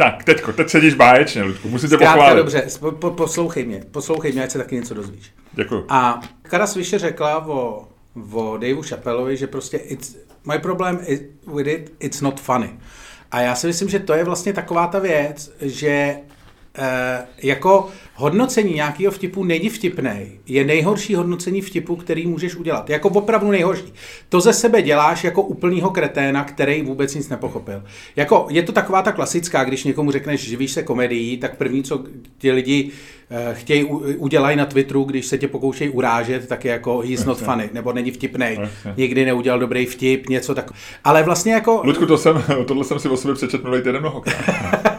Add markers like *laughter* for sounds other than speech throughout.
Tak, teďko, teď sedíš báječně, Ludku, musíte Zkrátka pochválit. dobře, po, po, poslouchej mě, poslouchej mě, ať se taky něco dozvíš. Děkuji. A Kara Swisher řekla o, o Daveu Chappellovi, že prostě it's, my problém is, with it, it's not funny. A já si myslím, že to je vlastně taková ta věc, že eh, jako hodnocení nějakého vtipu není vtipný, je nejhorší hodnocení vtipu, který můžeš udělat. Jako opravdu nejhorší. To ze sebe děláš jako úplnýho kreténa, který vůbec nic nepochopil. Jako je to taková ta klasická, když někomu řekneš, živíš se komedií, tak první, co ti lidi eh, chtějí, udělají na Twitteru, když se tě pokoušejí urážet, tak je jako he's not funny, nebo není vtipnej, Jasně. nikdy neudělal dobrý vtip, něco tak. Ale vlastně jako... Ludku, to jsem, *laughs* tohle jsem si o sobě přečetl minulý týden mnohokrát.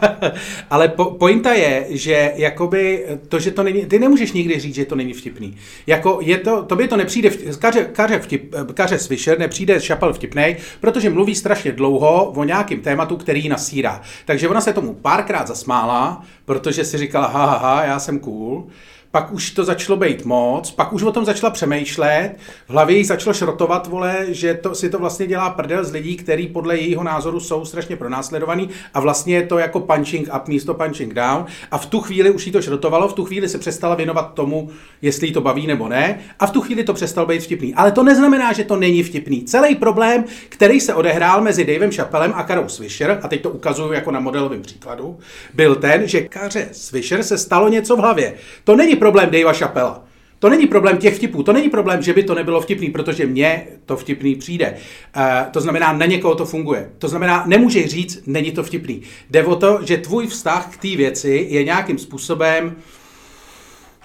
*laughs* *laughs* Ale po, pointa je, že jakoby to, že to není, ty nemůžeš nikdy říct, že to není vtipný. Jako je to, tobě to nepřijde, vtip, kaře, kaře, vtip, kaře Swisher nepřijde šapel vtipnej, protože mluví strašně dlouho o nějakém tématu, který ji nasírá. Takže ona se tomu párkrát zasmála, protože si říkala, ha, ha, ha, já jsem cool. Pak už to začalo být moc, pak už o tom začala přemýšlet, v hlavě jí začalo šrotovat, vole, že to, si to vlastně dělá prdel z lidí, který podle jejího názoru jsou strašně pronásledovaný a vlastně je to jako punching up místo punching down a v tu chvíli už jí to šrotovalo, v tu chvíli se přestala věnovat tomu, jestli jí to baví nebo ne a v tu chvíli to přestalo být vtipný. Ale to neznamená, že to není vtipný. Celý problém, který se odehrál mezi Davem Chappellem a Karou Swisher, a teď to ukazuju jako na modelovém příkladu, byl ten, že Kaře Swisher se stalo něco v hlavě. To není problém Davea Chappella. To není problém těch vtipů, to není problém, že by to nebylo vtipný, protože mně to vtipný přijde. Uh, to znamená, na někoho to funguje. To znamená, nemůžeš říct, není to vtipný. Jde o to, že tvůj vztah k té věci je nějakým způsobem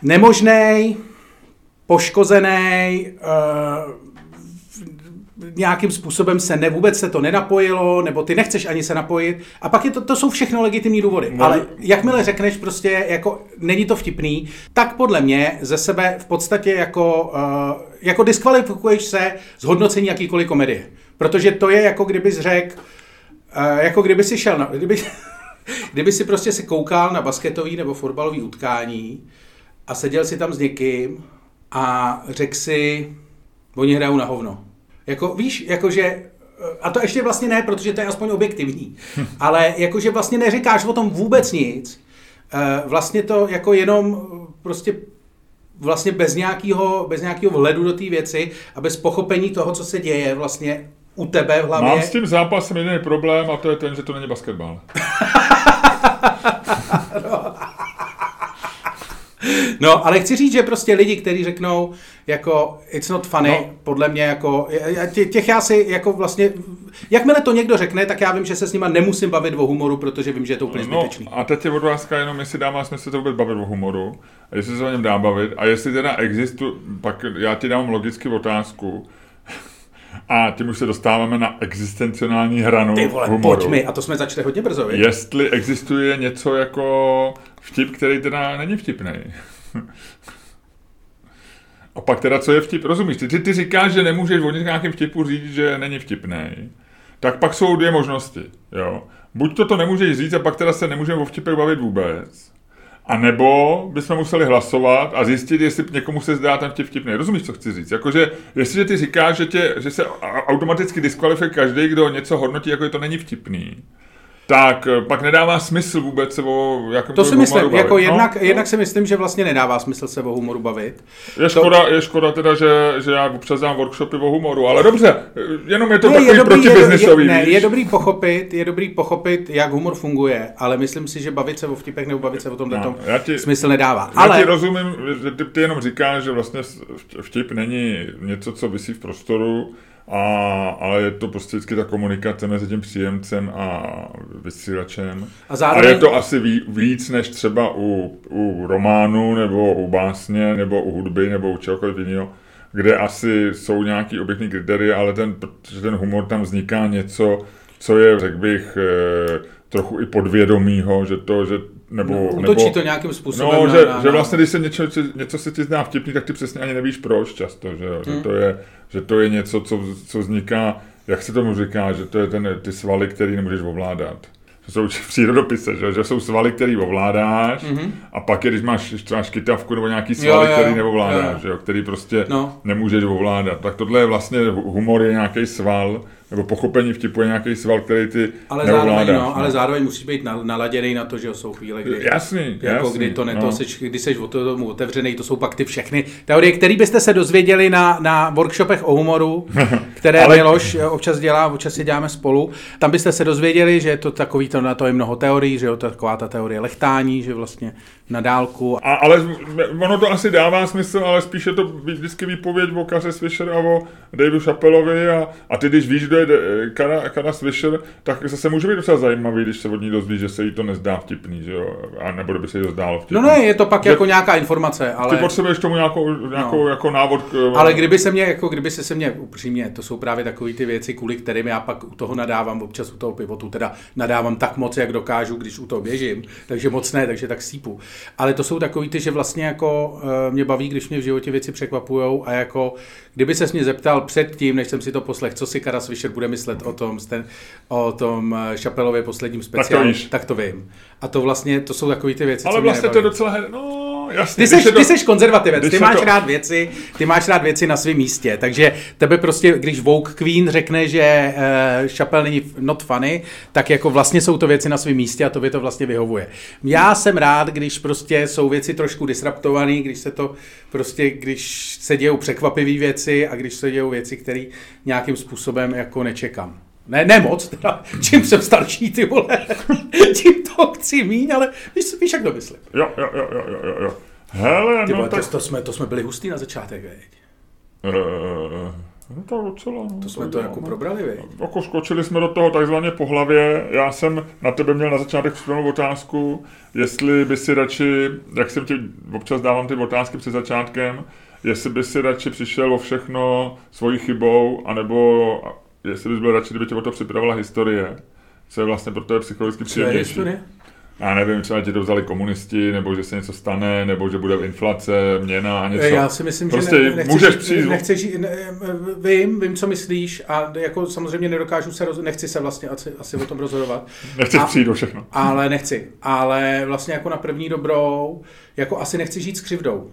nemožný, poškozený, uh, nějakým způsobem se ne, vůbec se to nenapojilo, nebo ty nechceš ani se napojit. A pak je to, to jsou všechno legitimní důvody. No. Ale jakmile řekneš prostě, jako není to vtipný, tak podle mě ze sebe v podstatě jako, uh, jako diskvalifikuješ se z hodnocení jakýkoliv komedie. Protože to je jako kdybys řekl, uh, jako kdyby si šel na, kdyby, *laughs* kdyby si prostě si koukal na basketový nebo fotbalový utkání a seděl si tam s někým a řekl si, oni hrajou na hovno. Jako víš, jakože, a to ještě vlastně ne, protože to je aspoň objektivní, ale jakože vlastně neříkáš o tom vůbec nic, eh, vlastně to jako jenom prostě vlastně bez nějakého, bez nějakého vhledu do té věci a bez pochopení toho, co se děje vlastně u tebe v hlavě. Mám s tím zápasem jediný problém a to je ten, že to není basketbal. *laughs* No, ale chci říct, že prostě lidi, kteří řeknou, jako it's not funny, no. No. podle mě jako, těch já si jako vlastně, jakmile to někdo řekne, tak já vím, že se s nima nemusím bavit o humoru, protože vím, že je to úplně No, zbytečný. a teď je otázka jenom, jestli dává smysl to vůbec bavit o humoru, a jestli se o něm dá bavit, a jestli teda existuje, pak já ti dám logicky otázku, a tím už se dostáváme na existenciální hranu Ty vole, humoru. pojď mi, a to jsme začali hodně brzo, viď? Jestli existuje něco jako vtip, který teda není vtipný. *laughs* A pak teda, co je vtip? Rozumíš? Ty, ty, ty říkáš, že nemůžeš o nějakém vtipu říct, že není vtipný. Tak pak jsou dvě možnosti. Jo. Buď to to nemůžeš říct a pak teda se nemůžeme o vtipech bavit vůbec. A nebo bychom museli hlasovat a zjistit, jestli někomu se zdá ten vtip vtipný. Rozumíš, co chci říct? Jakože, jestliže ty říkáš, že, tě, že se automaticky diskvalifikuje každý, kdo něco hodnotí, jako je to není vtipný, tak eh, pak nedává smysl vůbec se o jakém To si myslím, jako jednak, no, jednak si myslím, že vlastně nedává smysl se o humoru bavit. Je škoda, je škoda teda, že, že já občas dám workshopy o humoru, ale dobře, eh, jenom je to Ne, takový je, dobrý, je, protibiznisový, je, ne, víš? je dobrý pochopit, je dobrý pochopit, jak humor funguje, ale myslím si, že bavit se o vtipech nebo bavit se o tomhle No, ti- smysl nedává. Já Ale ti rozumím, že ty, ty jenom říkáš, že vlastně vtip není něco, co vysí v prostoru, a, ale je to prostě vždycky ta komunikace mezi tím příjemcem a vysílačem. A zároveň- a je to asi ví, víc než třeba u, u románu, nebo u básně, nebo u hudby, nebo u čehokoliv jiného, kde asi jsou nějaký objektivní kritéria, ale ten, protože ten humor tam vzniká něco, co je, řekl bych, eh, trochu i podvědomího, že to, že nebo, no, nebo to nějakým způsobem No, na, že, na, že na- vlastně, když se něco, něco se ti zdá vtipný, tak ty přesně ani nevíš proč často, že, jo? Hmm. že, to, je, že to je něco, co, co vzniká, jak se tomu říká, že to je ten, ty svaly, který nemůžeš ovládat. To jsou v přírodopise, že, že jsou svaly, který ovládáš Mhm. a pak je, když máš třeba škytavku nebo nějaký svaly, jo, který jo, neovládáš, jo. že jo, který prostě No. nemůžeš ovládat. Tak tohle je vlastně, humor je nějaký sval, nebo pochopení vtipu je nějaký sval, který ty ale neovládáš. zároveň, no, no. ale zároveň musí být na- naladěný na to, že jsou chvíle, kdy, Jasný, jako jasný, kdy to ne, no. to seš, kdy seš o to tomu otevřený, to jsou pak ty všechny teorie, které byste se dozvěděli na, na workshopech o humoru, *laughs* které Ale-. Miloš eh, občas dělá, občas je děláme spolu. Tam byste se dozvěděli, že je to takový, to, na to je mnoho teorií, že jo, to je taková ta teorie lechtání, že vlastně na dálku. A, ale ono to asi dává smysl, ale spíše to vždycky výpověď o Kaře Swisher a o Daveu Chappellovi a, a ty, když víš, kdo je De- Kara, Kara Swisher, tak zase může být docela zajímavý, když se od ní dozví, že se jí to nezdá vtipný, že jo, a nebo by se jí to zdálo vtipný. No ne, je to pak Že- jako nějaká informace, ale... Ty potřebuješ tomu nějakou, nějakou No. jako návod k... Ale kdyby se mě, jako kdyby se se mě upřímně, to jsou právě takové ty věci, kvůli kterým já pak u toho nadávám, občas u toho pivotu, teda nadávám tak moc, jak dokážu, když u toho běžím, takže moc ne, takže tak sípu. Ale to jsou takový ty, že vlastně jako eh, mě baví, když mě v životě věci překvapujou a jako kdyby se mě zeptal předtím, než jsem si to poslech, co si Kara Swisher bude myslet o tom, ten, o tom eh, Šapelově posledním speciálu, víš. tak to vím. A to vlastně, to jsou takové ty věci, Ale co vlastně to je docela, her- no jasně. Ty seš, ty seš konzervativec, ty máš to- rád věci, ty máš rád věci na svém místě, takže tebe prostě, když Vogue Queen řekne, že uh, není not funny, tak jako vlastně jsou to věci na svém místě a tobě to vlastně vyhovuje. Já jsem rád, když prostě jsou věci trošku disruptované, když se to prostě, když se dějou překvapivé věci a když se dějou věci, které nějakým způsobem jako nečekám. Ne, ne moc, teda, čím jsem starší, ty vole, tím to chci míň, ale víš, víš jak to myslím. Jo, jo, jo, jo, jo, jo, jo. Hele, Ty no vole, tak... to, to, jsme, to jsme byli hustý na začátek, veď. Eh, No to docela. no, To jsme to jako no. probrali, vej. Jako skočili jsme do toho takzvaně po hlavě. Já jsem na tebe měl na začátek připravenou otázku, jestli by si radši, jak jsem ti občas dávám ty otázky před začátkem, jestli by si radši přišel o všechno svojí chybou, anebo jestli bys byl radši, kdyby tě o to připravila historie, co je vlastně pro tebe psychologicky příjemnější. Já nevím, třeba ti to vzali komunisti, nebo že se něco stane, nebo že bude inflace, měna a něco. Já si myslím, prostě že ne, nechci můžeš žít, přijít, nechci žít, ne, vím, vím, co myslíš a jako samozřejmě nedokážu se, roz, nechci se vlastně asi, asi o tom rozhodovat, nechceš a- přijít o všechno. ale nechci. Ale vlastně jako na první dobrou, jako asi nechci žít s křivdou.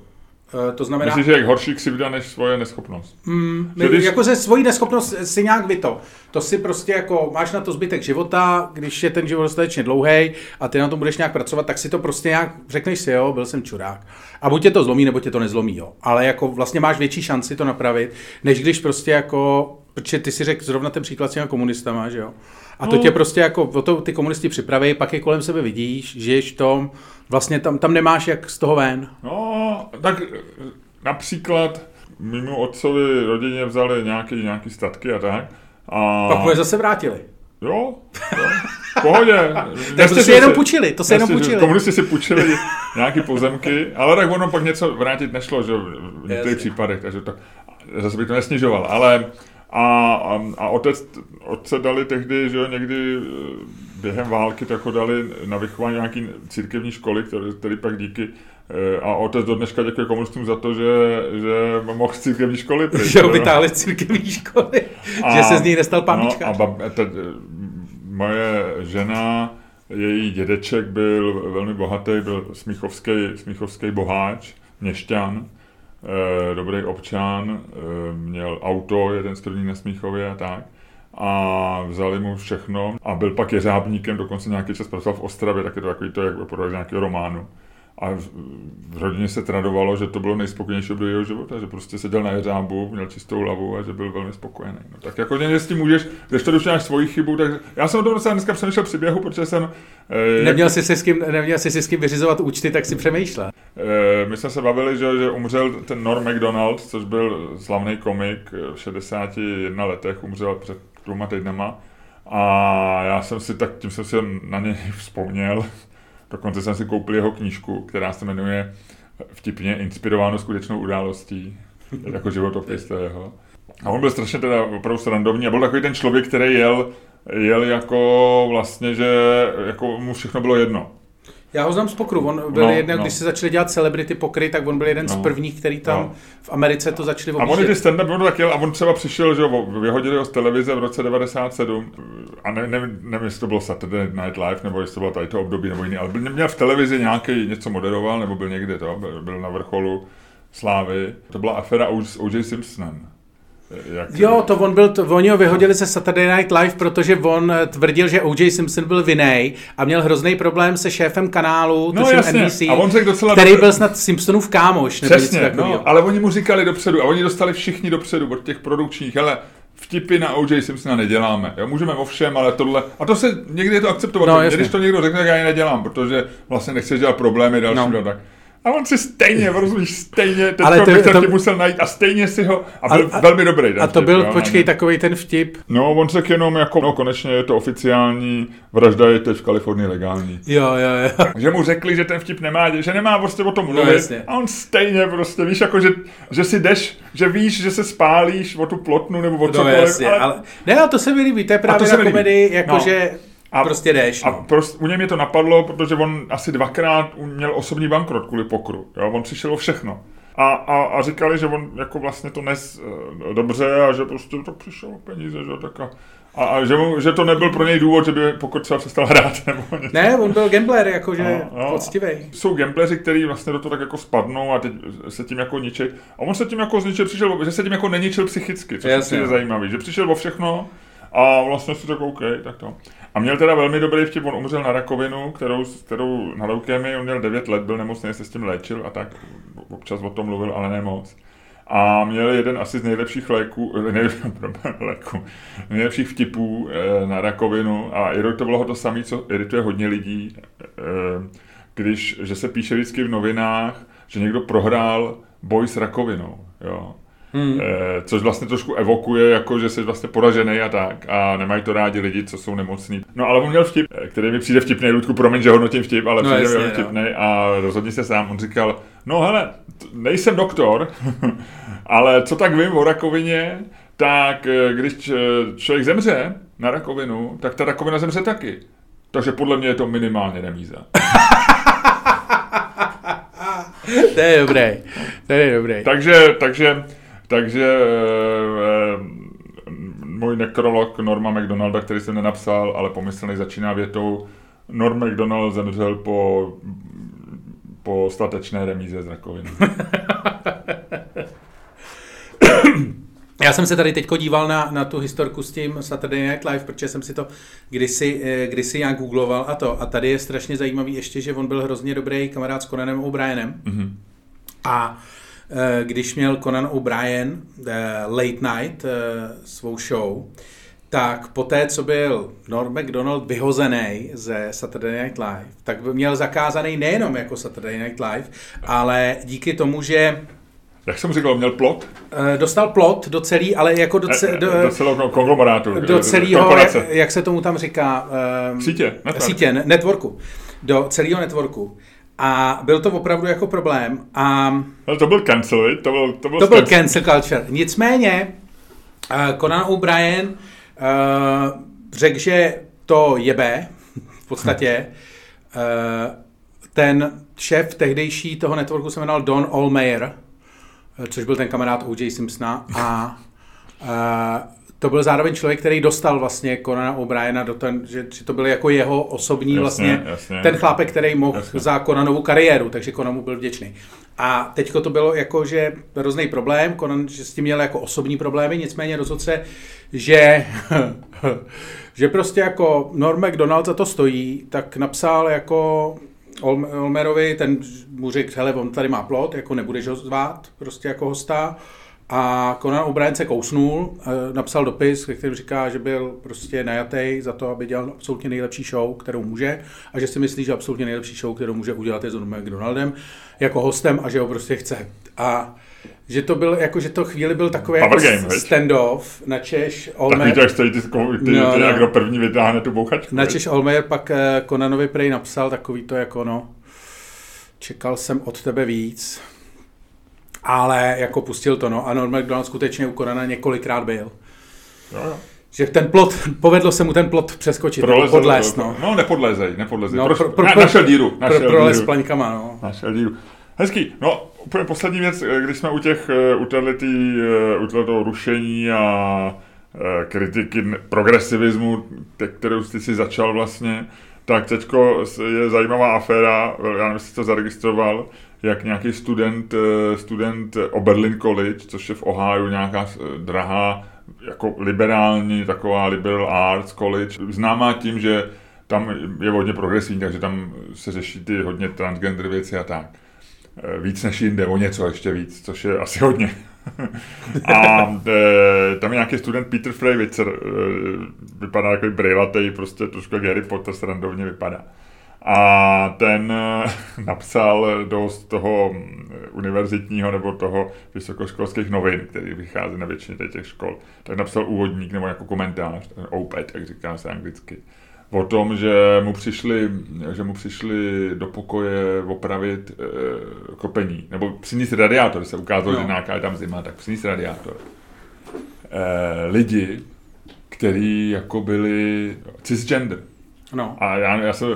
Eh, To znamená, Myslíš, že jak horší křivda než svoje neschopnost? Mm, Že když- Jako ze svojí neschopnost si nějak vy to. To si prostě jako máš na to zbytek života, když je ten život dostatečně dlouhý a ty na tom budeš nějak pracovat, tak si to prostě nějak řekneš si, jo, byl jsem čurák. A buď tě to zlomí, nebo tě to nezlomí, jo. Ale jako vlastně máš větší šanci to napravit, než když prostě jako, protože ty si řekl zrovna ten příklad s těma komunistama, že jo. A to No. tě prostě jako, o to ty komunisti připraví, pak je kolem sebe vidíš, žiješ v tom, vlastně tam, tam nemáš jak z toho ven. No, tak například mimo otcovi rodině vzali nějaký, nějaký statky a tak. A... Pak mu je zase vrátili. Jo, jo, pohodě. *laughs* Tak to si jenom půjčili, to se jenom půjčili. Komunisti si půjčili nějaký pozemky, ale tak ono pak něco vrátit nešlo, že v některých případech, takže to, zase bych to nesnižoval, ale a, a, a otec, otce dali tehdy, že jo, někdy eh, během války, tak ho dali na vychování nějaký církevní školy, který, který pak díky eh, a otec do dneška děkuje komunistům za to, že, že mohl z církevní školy pryč. že ho vytáhli z církevní školy, že se z ní nestal No, pamíčka. a bab, te, moje žena, její dědeček byl velmi bohatý, byl smíchovský, smíchovský boháč, měšťan, dobrý občan, eh, měl auto, jeden z prvních na Smíchově a tak. A vzali mu všechno a byl pak jeřábníkem, dokonce nějaký čas pracoval v Ostravě, tak je to takový to, jak z nějakého románu. A v, rodině se tradovalo, že to bylo nejspokojenější období jeho života, že prostě seděl na jeřábu, měl čistou hlavu a že byl velmi spokojený. No, tak jako někde s tím můžeš, když to máš svoji chybu, tak já jsem o tom docela dneska přemýšlel při běhu, protože jsem... Eh, Neměl jsi, si s kým, neměl jsi si s kým vyřizovat účty, tak si přemýšlel. Eh, My jsme se bavili, že, že umřel ten Norm MacDonald, což byl slavný komik, v 61 letech umřel před dvěma týdnama. A já jsem si tak, tím jsem si na něj *laughs* vzpomněl. Dokonce jsem si koupil jeho knížku, která se jmenuje vtipně Inspirováno skutečnou událostí, jako životopis to je jeho. A on byl strašně teda opravdu srandovní a byl takový ten člověk, který jel, jel jako vlastně, že jako mu všechno bylo jedno. Já ho znám z pokru, on byl No, jeden, no. když se začali dělat celebrity pokry, tak on byl jeden z No. prvních, který tam No. v Americe to začali A on i ty objíždět. stand-up, on tak jel, a on třeba přišel, že vyhodili ho z televize v roce 97, a ne, nevím, nevím, jestli to bylo Saturday Night Live, nebo jestli to bylo tady to období, nebo jiný, ale byl, měl v televizi nějaký, něco moderoval, nebo byl někde to, byl, na vrcholu slávy. To byla aféra s O.J. Simpsonem. Jak, Jo, to on byl, to, oni ho vyhodili ze Saturday Night Live, protože on eh, tvrdil, že O.J. Simpson byl vinej a měl hrozný problém se šéfem kanálu, No, tuším jasně. NBC, A on řekl docela který dobře- byl snad Simpsonův kámoš. Nebo Přesně, něco no, ale oni mu říkali dopředu a oni dostali všichni dopředu od těch produkčních, hele, vtipy na O.J. Simpsona neděláme. Jo, můžeme o všem, ale tohle. A to se někdy je to akceptovat. No, když to někdo řekne, tak já ji nedělám, protože vlastně nechceš dělat problémy dalším no. tak. A on si stejně, rozumíš, stejně, teď Ale ale to- bych to- musel najít a stejně si ho, a byl A- a- velmi dobrý. ten A to vtip, byl, jo, počkej, ne? takový ten vtip. No, on řekl jenom jako, no konečně je to oficiální, vražda je teď v Kalifornii legální. Jo, jo, jo. Že mu řekli, že ten vtip nemá, že nemá prostě o tom No, mluvit. jasně. a on stejně prostě, víš, jako že, že si jdeš, že víš, že se spálíš o tu plotnu nebo o No, cokoliv. jasně, ale... Ne, ale to se mi líbí, to je právě to se na komedii, jako No. A- prostě jdeš. A No. prostě u něj mě to napadlo, protože on asi dvakrát měl osobní bankrot kvůli pokru. Jo? On přišel o všechno. A, a, a říkali, že on jako vlastně to nes eh, dobře a že prostě to přišel o peníze, že tak a, a, a že, mu, že, to nebyl pro něj důvod, že by pokud třeba přestal hrát *laughs* nebo něco. Ne, on byl gambler, jakože No, no. poctivej. Jsou gambleři, kteří vlastně do toho tak jako spadnou a teď se tím jako ničí. A on se tím jako zničil, přišel, že se tím jako neničil psychicky, což Jasně, je no. zajímavý, že přišel o všechno a vlastně si řekl, OK, tak to. A měl teda velmi dobrý vtip, on umřel na rakovinu, kterou, kterou na leukémii, on měl 9 let, byl nemocný, se s tím léčil a tak, občas o tom mluvil, ale ne moc. A měl jeden asi z nejlepších léků, ne, *laughs* léků, nejlepších vtipů eh, na rakovinu a iritovalo ho to samé, co irituje hodně lidí, eh, když, že se píše vždycky v novinách, že někdo prohrál boj s rakovinou, jo. Hmm. Eh, což vlastně trošku evokuje, jako že jsi vlastně poražený a tak. A nemají to rádi lidi, co jsou nemocní. No ale on měl vtip, eh, který mi přijde vtipný, Ludku, promiň, že hodnotím vtip, ale No, přijde jasně, mi no. vtipný a rozhodně se sám. On říkal, no hele, nejsem doktor, *laughs* ale co tak vím o rakovině, tak eh, když člověk zemře na rakovinu, tak ta rakovina zemře taky. Takže podle mě je to minimálně remíza. *laughs* To je dobrý, to je dobrý. Takže, takže, takže eh, eh, můj nektrolog Norma McDonalda, který jsem nenapsal, ale pomyslný začíná větou Norm McDonald zemřel po, po statečné remíze z rakoviny. Já jsem se tady teďko díval na, na tu historku s tím Saturday Night Live, protože jsem si to kdysi, eh, kdysi nějak googloval a to. A tady je strašně zajímavý ještě, že on byl hrozně dobrý kamarád s Conanem O'Brienem. Mhm. A když měl Conan O'Brien eh, Late Night, eh, svou show, tak poté, co byl Norm MacDonald vyhozený ze Saturday Night Live, tak by měl zakázaný nejenom jako Saturday Night Live, ale díky tomu, že Jak jsem říkal, měl plot eh, dostal plot do celý, ale jako do, ce, do, do celého konglomerátu. do celého, jak, jak se tomu tam říká, um, Sítě, network. sítě, ne- networku, do celého networku. A byl to opravdu jako problém. A Ale to byl cancel, to byl, to byl, to byl cancel. cancel culture. Nicméně uh, Conan O'Brien uh, řekl, že to jebe, v podstatě. Uh, ten šéf tehdejší toho networku se jmenoval Don Allmeyer, eh, což byl ten kamarád O.J. Simpsona a uh, to byl zároveň člověk, který dostal vlastně Conana O'Briena do ten, že, že to byl jako jeho osobní Jasně, vlastně jasně. ten chlápek, který mohl Jasně. za Conanovu kariéru, takže Conan mu byl vděčný. A teďko to bylo jako, že hrozný problém, Conan, že s tím měl jako osobní problémy, nicméně rozhodl se, že, *laughs* že prostě jako Norm MacDonald za to stojí, tak napsal jako Olm- Olmerovi, ten mu řekl, hele, on tady má plot, jako nebudeš ho zvát, prostě jako hosta. A Conan O'Brien se kousnul, eh, napsal dopis, ve kterém říká, že byl prostě najatý za to, aby dělal absolutně nejlepší show, kterou může, a že si myslí, že absolutně nejlepší show, kterou může udělat je s McDonaldem jako hostem a že ho prostě chce. A že to byl, jako že to chvíli byl takový Power jako game, stand-off na Češ, Takový Olmer, to, jak stojí ty, ty, No, ty no. jak první vytáhne tu bouchačku. na? Češ Olmer pak eh, Conanovi prej napsal takový to jako no, čekal jsem od tebe víc, ale jako pustil to, no. A Norm MacDonald skutečně u Conana několikrát byl. Jo, jo. Že ten plot, povedlo se mu ten plot přeskočit, podlézt, no. No, nepodlezej, nepodlezej. No, Proč- pro- pro- na, pro- našel díru, našel Pro, prolez díru. plaňkama, no. Našel díru. Hezký. No, úplně poslední věc, eh, když jsme u těch, eh, u eh, u toho rušení a kritiky progresivismu, te- kterou jsi si začal vlastně, tak teďko je zajímavá aféra, já nevím, jestli to zaregistroval, jak nějaký student, eh, student Oberlin College, což je v Ohio nějaká eh, drahá, jako liberální, taková liberal arts college, známá tím, že tam je hodně progresivní, takže tam se řeší ty hodně transgender věci a tak. Eh, víc než jinde, o něco ještě víc, což je asi hodně. *laughs* a e, tam je nějaký student Peter e, vypadá jako brejlatej, prostě trošku jak Harry Potter srandovně vypadá. A ten *laughs* napsal do toho univerzitního nebo toho vysokoškolských novin, který vychází na většině těch škol, tak napsal úvodník nebo jako komentář, opět, jak říká se anglicky o tom, že mu přišli, že mu přišli do pokoje opravit e, kopení, nebo přinést radiátor, se ukázalo, no. že nějaká je tam zima, tak přinést radiátor. E, lidi, kteří jako byli cisgender. No. A já, já jsem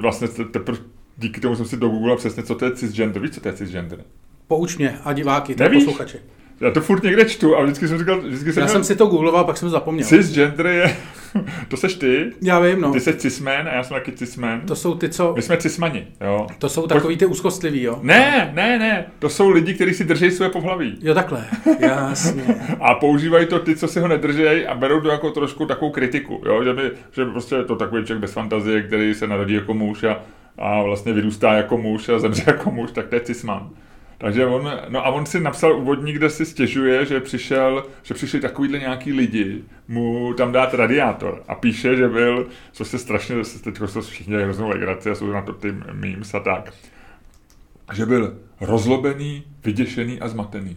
vlastně teprve díky tomu jsem si do Google přesně, co to je cisgender. Víš, co to je cisgender? Pouč mě a diváky, to posluchači. Já to furt někde čtu a vždycky jsem říkal... Vždycky jsem já měl... jsem si to googloval, pak jsem zapomněl. Cisgender je... *laughs* to seš ty. Já vím, no. Ty jsi cisman a já jsem taky cisman. To jsou ty, co... My jsme cismani, jo. To jsou takový ty úzkostliví, jo. Ne, ne, ne. To jsou lidi, kteří si drží své pohlaví. Jo, takhle. Jasně. *laughs* a používají to ty, co si ho nedržejí a berou to jako trošku takovou kritiku, jo. Že, by, že prostě je to takový člověk bez fantazie, který se narodí jako muž a, a vlastně vyrůstá jako muž a zemře jako muž, tak to je cisman. Takže on, no a on si napsal úvodník, kde si stěžuje, že přišel, že přišli takovýhle nějaký lidi mu tam dát radiátor. A píše, že byl, co se strašně, teď se všichni dělají hroznou legraci a jsou na to ty memes a tak, že byl rozlobený, vyděšený a zmatený.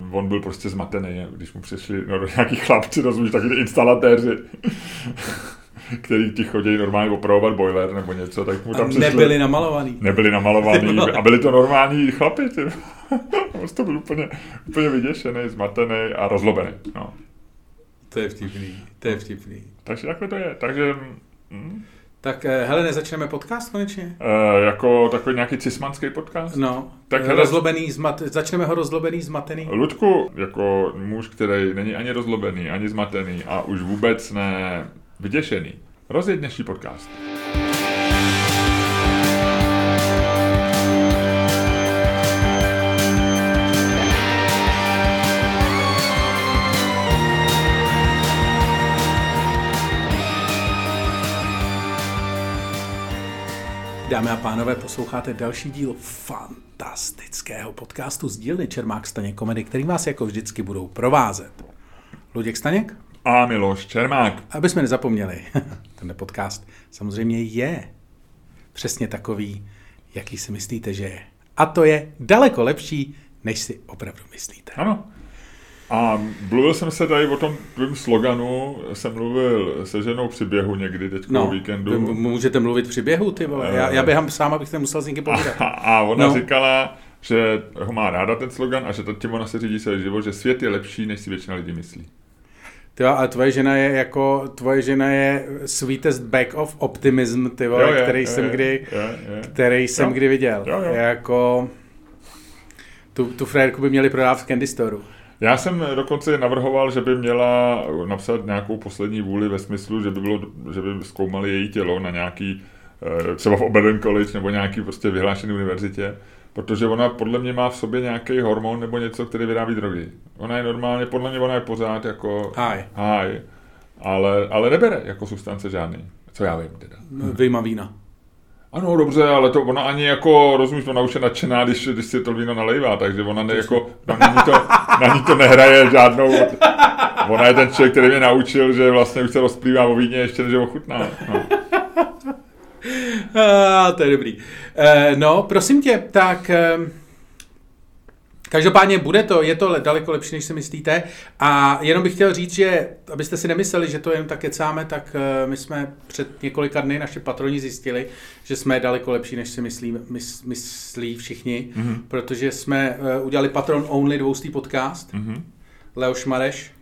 *laughs* on byl prostě zmatený, když mu přišli no, nějaký chlapci, rozumíš, taky instalatéři který ti chodí normálně opravovat boiler nebo něco, tak mu tam a přišli, nebyli namalovaný. Nebyli namalovaný *laughs* a byli to normální chlapi. Ty. *laughs* to byl úplně, úplně vyděšený, zmatený a rozlobený. No. To je vtipný, to je vtipný. Takže takhle to je. Takže... Hm. Tak eh, hele, nezačneme podcast konečně? E, jako takový nějaký cismanský podcast? No, tak hele, rozlobený, zmat, začneme ho rozlobený, zmatený. Ludku, jako muž, který není ani rozlobený, ani zmatený a už vůbec ne vyděšený. Rozjeď dnešní podcast. Dámy a pánové, posloucháte další díl fantastického podcastu z dílny Čermák Staněk Komedy, který vás jako vždycky budou provázet. Luděk Staněk? A Miloš Čermák. Aby jsme nezapomněli, *laughs* ten podcast samozřejmě je přesně takový, jaký si myslíte, že je. A to je daleko lepší, než si opravdu myslíte. Ano. A mluvil jsem se tady o tom tvým sloganu, jsem mluvil se ženou při běhu někdy teď no, o víkendu. můžete mluvit při běhu, ty vole. Já, já běhám sám, abych musel s někým povídat. A, *laughs* a ona no. říkala, že ho má ráda ten slogan a že tím ona se řídí celý život, že svět je lepší, než si většina lidí myslí. Ty a tvoje žena je jako, tvoje žena je sweetest back of optimism, ty vole, jo, je, který, je, jsem je, kdy, je, je. který jsem jo. kdy viděl. Jo, jo. Jako, tu, tu frajerku by měli prodávat v Candy Store. Já jsem dokonce navrhoval, že by měla napsat nějakou poslední vůli ve smyslu, že by, bylo, že by zkoumali její tělo na nějaký, eh, třeba v Oberlin College nebo nějaký prostě vyhlášený univerzitě Protože ona podle mě má v sobě nějaký hormon nebo něco, který vyrábí drogy. Ona je normálně, podle mě ona je pořád jako high, high ale, ale nebere jako substance žádný. Co já vím teda. No, vyjma vína. Ano, dobře, ale to ona ani jako, rozumíš, ona už je nadšená, když, když si to víno nalejvá, takže ona ne, jako, na ní, to, na ní to nehraje žádnou, ona je ten člověk, který mě naučil, že vlastně už se rozplývá o víně ještě, než ho ochutná. No. *laughs* ah, to je dobrý. Uh, no, prosím tě, tak... Uh, Každopádně bude to, je to daleko lepší, než si myslíte. A jenom bych chtěl říct, že abyste si nemysleli, že to jen tak kecáme, tak uh, my jsme před několika dny naši patroni zjistili, že jsme daleko lepší, než si myslí, mys, myslí všichni, mm-hmm. protože jsme uh, udělali patron only dvoustý podcast. Mm-hmm. Leoš Mareš,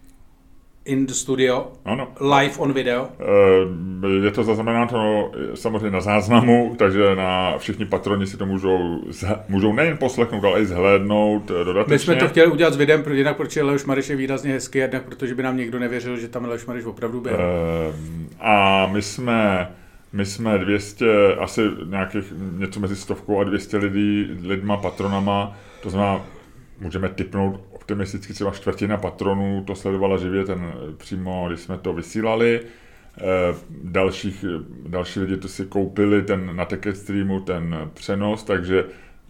in the studio, Ano. live on video. Eh, Je to zaznamenáno samozřejmě na záznamu, takže na všichni patroni si to můžou, můžou nejen poslechnout, ale i zhlédnout eh, dodatečně. My jsme to chtěli udělat s videem, jednak protože Leoš Mareš je výrazně hezký, jednak protože by nám někdo nevěřil, že tam Leoš Mareš opravdu byl. Ehm, A my jsme, my jsme 200, asi nějakých něco mezi stovkou a 200 lidí, lidma, patronama, to znamená, můžeme typnout optimisticky třeba čtvrtina patronů to sledovala živě ten přímo, když jsme to vysílali. Eh, Dalších, další lidi to si koupili ten, na Ticket Streamu ten přenos, takže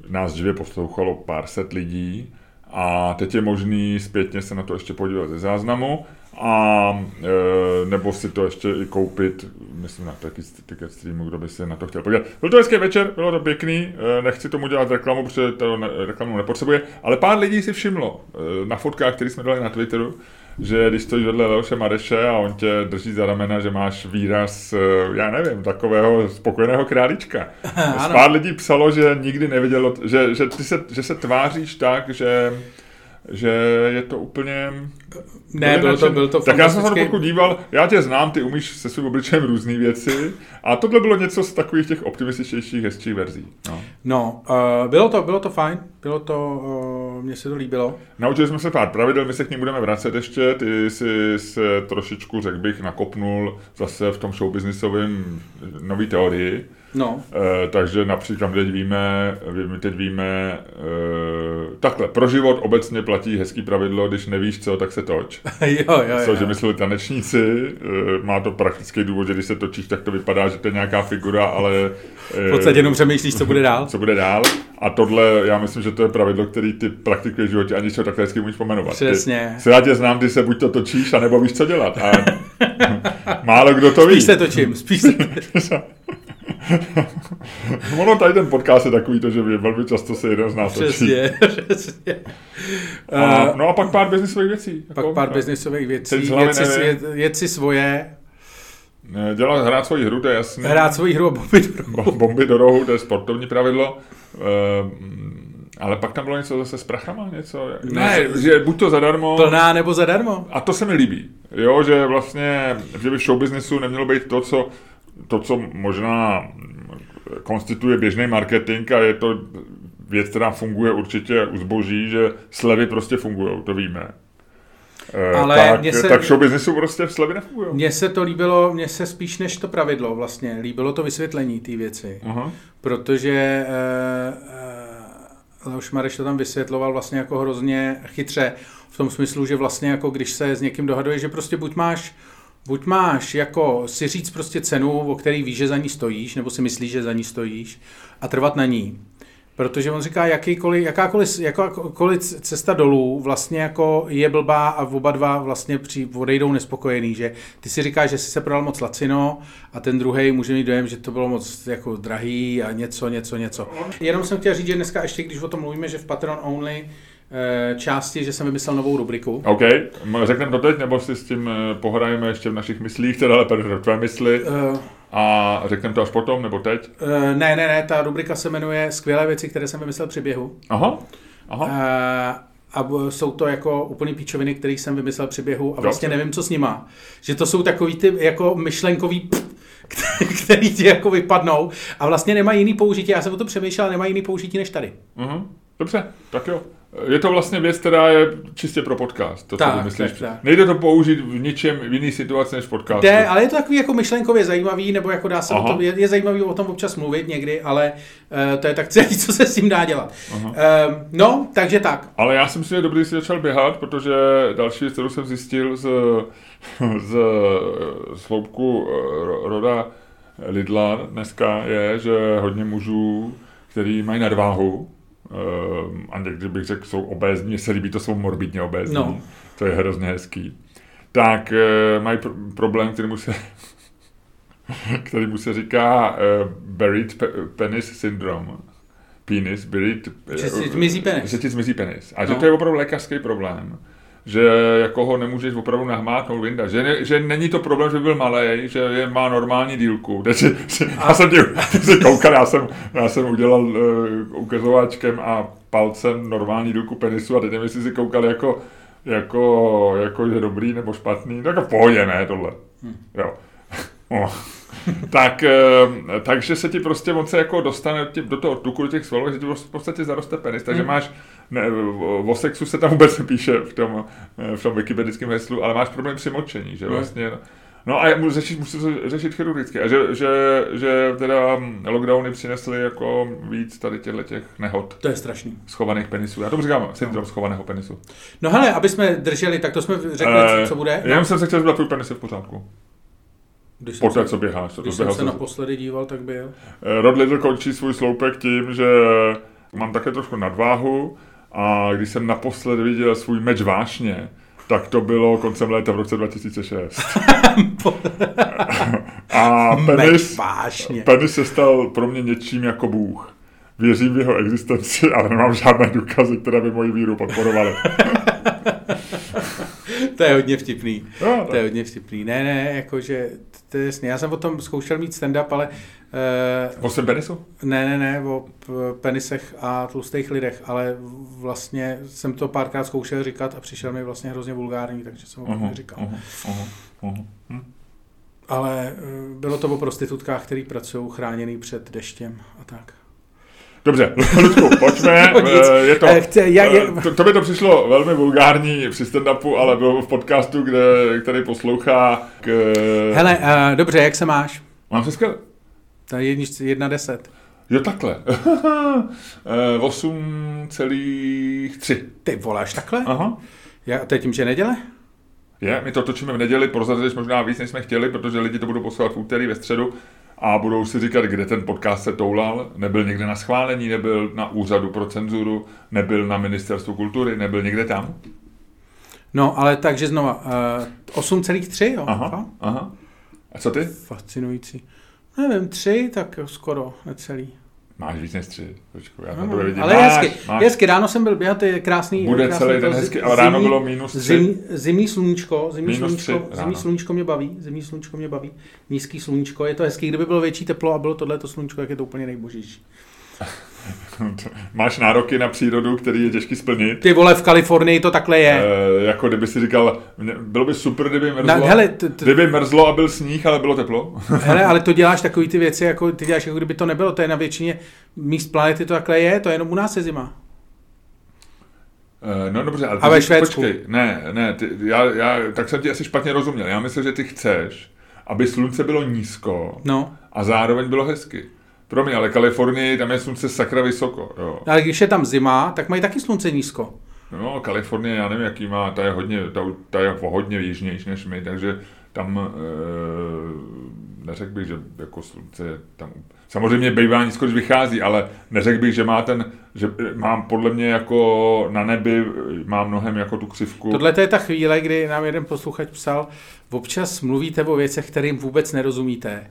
nás živě poslouchalo pár set lidí a teď je možný zpětně se na to ještě podívat ze záznamu a e, nebo si to ještě i koupit, myslím na taky ticket streamu, kdo by se na to chtěl podívat. Byl to hezký večer, bylo to pěkný, e, nechci tomu dělat reklamu, protože to ne, reklamu nepotřebuje, ale pár lidí si všimlo e, na fotkách, které jsme dali na Twitteru, že když stojíš vedle Leoše Mareše a on tě drží za ramena, že máš výraz, e, já nevím, takového spokojeného králička. *laughs* Pár lidí psalo, že nikdy nevidělo, že, že, ty se, že se tváříš tak, že že je to úplně... Ne, byl to, byl to Tak já jsem se na to díval, já tě znám, ty umíš se svým obličejem různé věci a tohle bylo něco z takových těch optimističtějších, hezčích verzí. No. No, uh, bylo to, bylo to fajn, bylo to, uh, mně se to líbilo. Naučili jsme se pár pravidel, my se k ním budeme vracet ještě, ty si se trošičku, řekl bych, nakopnul zase v tom showbiznisovém nový teorii. No, E, takže například teď víme, my teď víme, e, takhle, pro život obecně platí hezký pravidlo, když nevíš co, tak se toč. *laughs* jo, jo, Co, jo. že mysleli tanečníci, e, má to praktický důvod, že když se točíš, tak to vypadá, že to je nějaká figura, ale... V podstatě jenom přemýšlíš, co bude dál. *laughs* Co bude dál. A tohle, já myslím, že to je pravidlo, který ty praktikuješ v životě, aniž ho takhle hezky můžeš pomenovat. Přesně. Ty, co já tě znám, ty se buď to točíš, anebo víš, co dělat. A *laughs* málo kdo to ví. Spíš se točím, spíš se *laughs* ono tady ten podcast je takový to, že velmi často se jeden z nás točí. Přesně, přesně. A, Uh, no a pak pár biznisových věcí. pak jako, pár no. biznisových věcí, si, jet si svoje, Eh, Dělat, hrát svoji hru, to je jasný. hrát svoji hru a bomby do rohu. Bo- Bomby do rohu, to je sportovní pravidlo. Ehm, ale pak tam bylo něco zase s prachama, něco. Ne, že buď to zadarmo. Plná nebo zadarmo. A to se mi líbí. Jo, že vlastně, že by v showbiznesu nemělo být to, co, to, co možná konstituje běžný marketing a je to věc, která funguje určitě u zboží, že slevy prostě fungují, to víme. Eh, Ale tak, mně se- tak v showbiznesu prostě slevy nefungují. Mně se to líbilo, mně se spíš než to pravidlo vlastně, líbilo to vysvětlení té věci. Aha. protože uh, Leoš Mareš to tam vysvětloval vlastně jako hrozně chytře, v tom smyslu, že vlastně jako když se s někým dohaduje, že prostě buď máš Buď máš jako si říct prostě cenu, o který víš, že za ní stojíš, nebo si myslíš, že za ní stojíš a trvat na ní. Protože on říká, jakýkoliv, jakákoliv, jakákoliv cesta dolů vlastně jako je blbá a oba dva vlastně při, odejdou nespokojený, že ty si říkáš, že jsi se prodal moc lacino a ten druhý může mít dojem, že to bylo moc jako drahý a něco, něco, něco. Jenom jsem chtěl říct, že dneska ještě, když o tom mluvíme, že v Patreon Only části, že jsem vymyslel novou rubriku. OK, řekneme to teď, nebo si s tím eh, pohrajeme ještě v našich myslích, teda lépe v tvé mysli Eh, a řekneme to až potom, nebo teď? eh, ne, ne, ne, ta rubrika se jmenuje Skvělé věci, které jsem vymyslel při běhu. Aha, aha. Eh, a jsou to jako úplný píčoviny, které jsem vymyslel při běhu a vlastně nevím, co s nima. Že to jsou takový ty jako myšlenkový *laughs* pff, který- ti jako vypadnou a vlastně nemají jiný použití. Já jsem o to přemýšlel, ale nemají jiný použití než tady. Mhm. Dobře, tak jo. Je to vlastně věc, která je čistě pro podcast, to, co Tak, ty myslíš. tak, tak. Nejde to použít v ničem v jiný situaci než v podcastu. Jde, ale je to takový jako myšlenkově zajímavý, nebo jako dá se o Aha. tom, je, je zajímavý o tom občas mluvit někdy, ale uh, to je tak *laughs* celý, co se s tím dá dělat. Aha. Uh, no, takže tak. Ale já si myslím, že je dobrý, že jsi začal běhat, protože další věc, kterou jsem zjistil z, *laughs* z, hloubku eh, roda Lidla dneska, je, že hodně mužů, který mají nadváhu, eh, a někdy bych řekl, jsou obézní, mně se líbí to slovo morbidně obézní, No. to je hrozně hezký, tak eh, mají pr- problém, kterýmu se *laughs* kterýmu se říká uh, buried pe- penis syndrome. Penis, buried... Že ti zmizí penis. Že ti zmizí penis. A že No. to je opravdu lékařský problém. Že jako ho nemůžeš opravdu nahmátnout vyndat. Že, ne, že není to problém, že by byl malý, že je, má normální dílku. *laughs* Si, já jsem tě, ty jsi koukal, já jsem, já jsem udělal uh, ukazováčkem a palcem normální dílku penisu a teď nevím, jestli si koukal jako jako, jako je dobrý nebo špatný, tak v pohodě, ne, tohle. Jo. *laughs* No. *laughs* tak, eh, takže se ti prostě moc se jako dostane do toho tuku, do těch svalů, že ti v podstatě zaroste penis, takže hmm. máš, ne, o sexu se tam vůbec nepíše v tom, eh, v tom wikipedickém heslu, ale máš problém při močení, že vlastně, No a řešit, musí to řešit chirurgicky. A že, že, že teda lockdowny přinesly jako víc tady těchto těch nehod. To je strašný. Schovaných penisů. Já to říkám, syndrom no. schovaného penisu. No hele, aby jsme drželi, tak to jsme řekli, e, co bude. No. Jenom jsem se chtěl zeptat, tvůj penis je v pořádku. Když Poté, co běháš. Když jsem se naposledy díval, tak byl. Eh, Rod Little končí svůj sloupek tím, že mám také trošku nadváhu a když jsem naposled viděl svůj meč vášně, tak to bylo koncem léta v roce 2006. *laughs* a penis, penis se stal pro mě něčím jako Bůh. Věřím v jeho existenci, ale nemám žádné důkazy, které by moji víru podporovaly. *laughs* to je hodně vtipný. No, to je hodně vtipný. Ne, ne, jakože, to je. Já jsem o tom zkoušel mít stand-up, ale... Uh, o penisu? Ne, ne, ne, o penisech a tlustých lidech, ale vlastně jsem to párkrát zkoušel říkat a přišel mi vlastně hrozně vulgární, takže jsem ho uh-huh, říkal. Uh-huh, uh-huh, uh-huh. Hm? Ale uh, bylo to o prostitutkách, který pracují chráněný před deštěm a tak. Dobře, *laughs* Ludku, pojďme. *laughs* Eh, je to, Chce, já, je... to, to by to přišlo velmi vulgární při stand-upu, ale bylo v podcastu, kde, který poslouchá k... Hele, uh, dobře, jak se máš? Mám se skvěle. To je jedna deset. Jo, takhle. 8,3. *laughs* Eh, Ty voláš takhle? Aha. Já, to je tím, že neděle? Je, my to točíme v neděli, prozradili možná víc, než jsme chtěli, protože lidi to budou poslouchat v úterý, ve středu a budou si říkat, kde ten podcast se toulal. Nebyl někde na schválení, nebyl na úřadu pro cenzuru, nebyl na ministerstvu kultury, nebyl někde tam? No, ale takže znova, uh, 8,3, jo? Aha, aha. A co ty? Fascinující. Nevím, tři, tak skoro necelý. Máš víc než tři. Počku, já budu vidět. Ale máš, hezky, máš. hezky, ráno jsem byl běhat, je krásný. Bude krásný celý den hezky, ale ráno bylo minus tři. Zim, zimní sluníčko, zimní minus sluníčko, tři, zimní sluníčko mě baví, zimní sluníčko mě baví. Nízký sluníčko, je to hezký, kdyby bylo větší teplo a bylo tohle to sluníčko, tak je to úplně nejbožější. *laughs* Máš nároky na přírodu, který je těžký splnit. Ty vole, v Kalifornii to takhle je. E, jako kdyby si říkal, bylo by super, kdyby mrzlo, Na, hele, t, t, kdyby mrzlo a byl sníh, ale bylo teplo. *laughs* hele, ale to děláš takový ty věci, jako ty děláš, jako kdyby to nebylo. To je na většině míst planety to takhle je, to je jenom u nás je zima. E, no dobře, ale ty a ve Švédsku. Počkej, ne, ne, ty, já, já, tak jsem ti asi špatně rozuměl. Já myslím, že ty chceš, aby slunce bylo nízko no. a zároveň bylo hezky. Promiň, ale Kalifornii, tam je slunce sakra vysoko. Jo. Ale když je tam zima, tak mají taky slunce nízko. No, Kalifornie, já nevím, jaký má, ta je hodně, ta, ta je hodně jižnější než my, takže tam e, neřekl bych, že jako slunce je tam, samozřejmě bývá nízko, když vychází, ale neřekl bych, že má ten, že mám podle mě jako na nebi, má mnohem jako tu křivku. Tohle je ta chvíle, kdy nám jeden posluchač psal, občas mluvíte o věcech, kterým vůbec nerozumíte.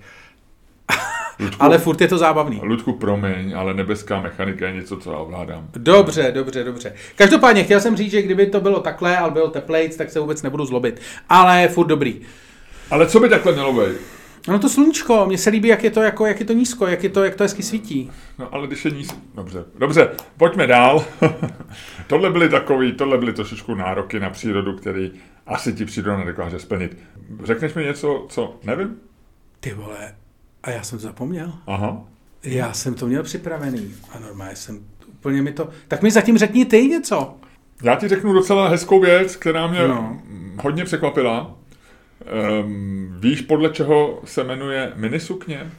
Ludku, ale furt je to zábavný. Ludku, promiň, ale nebeská mechanika je něco, co já ovládám. Dobře, dobře, dobře. Každopádně chtěl jsem říct, že kdyby to bylo takhle, ale bylo teplejc, tak se vůbec nebudu zlobit. Ale furt dobrý. Ale co by takhle mělo být? No to sluníčko, mně se líbí, jak je to, jako, jak je to nízko, jak, je to, jak to hezky svítí. No ale když je nízko, dobře, dobře, pojďme dál. *laughs* tohle byly takový, tohle byly trošičku nároky na přírodu, který asi ti příroda nedokáže splnit. Řekneš mi něco, co nevím? Ty vole, a já jsem to zapomněl. Aha. Já jsem to měl připravený a normálně jsem úplně mi to... Tak mi zatím řekni ty něco. Já ti řeknu docela hezkou věc, která mě no. hodně překvapila. Um, víš, podle čeho se jmenuje minisukně?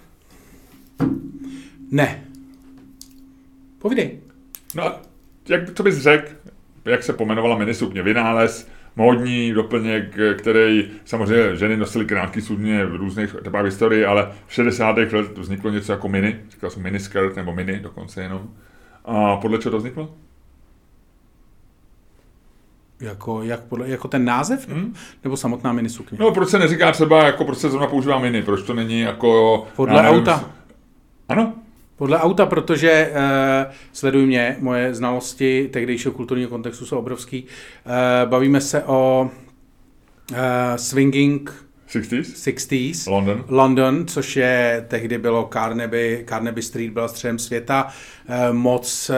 Ne. Povídej. No, jak, co bys řekl, jak se pomenovala minisukně? Vynález módní doplněk, který samozřejmě ženy nosily krátký sukně v různých etapách historii, ale v 60. letech vzniklo něco jako mini, říkal jsem miniskirt nebo mini dokonce jenom. A podle čeho to vzniklo? Jako, jak podle, jako ten název? Hmm? Nebo samotná minisukně? No, proč se neříká třeba, jako proč se zrovna používá mini? Proč to není jako... Podle nevím, auta. Ano, podle auta, protože uh, sleduj mě, moje znalosti tehdejšího kulturního kontextu jsou obrovský. Uh, bavíme se o uh, swinging 60s? 60s. London. London, což je, tehdy bylo Carnaby, Carnaby Street byla středem světa, eh, moc eh,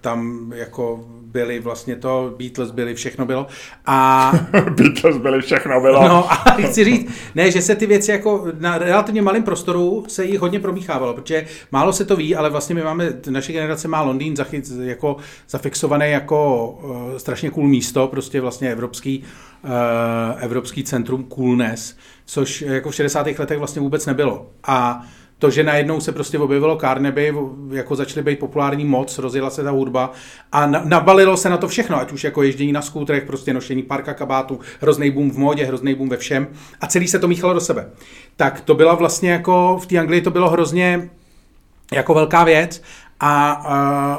tam jako byli vlastně to, Beatles byli, všechno bylo. A *laughs* Beatles byli, všechno bylo. No a *laughs* chci říct, ne, že se ty věci jako na relativně malém prostoru se jich hodně promíchávalo, protože málo se to ví, ale vlastně my máme, naše generace má Londýn zachyt, jako zafixovaný jako uh, strašně cool místo, prostě vlastně evropský, evropský centrum coolness, což jako v 60. letech vlastně vůbec nebylo. A to, že najednou se prostě objevilo Carnaby, jako začaly být populární moc, rozjela se ta hudba a na, nabalilo se na to všechno, ať už jako ježdění na skútrech, prostě nošení parka kabátu, hrozný boom v módě, hrozný boom ve všem a celý se to míchalo do sebe. Tak to byla vlastně jako, v té Anglii to bylo hrozně jako velká věc a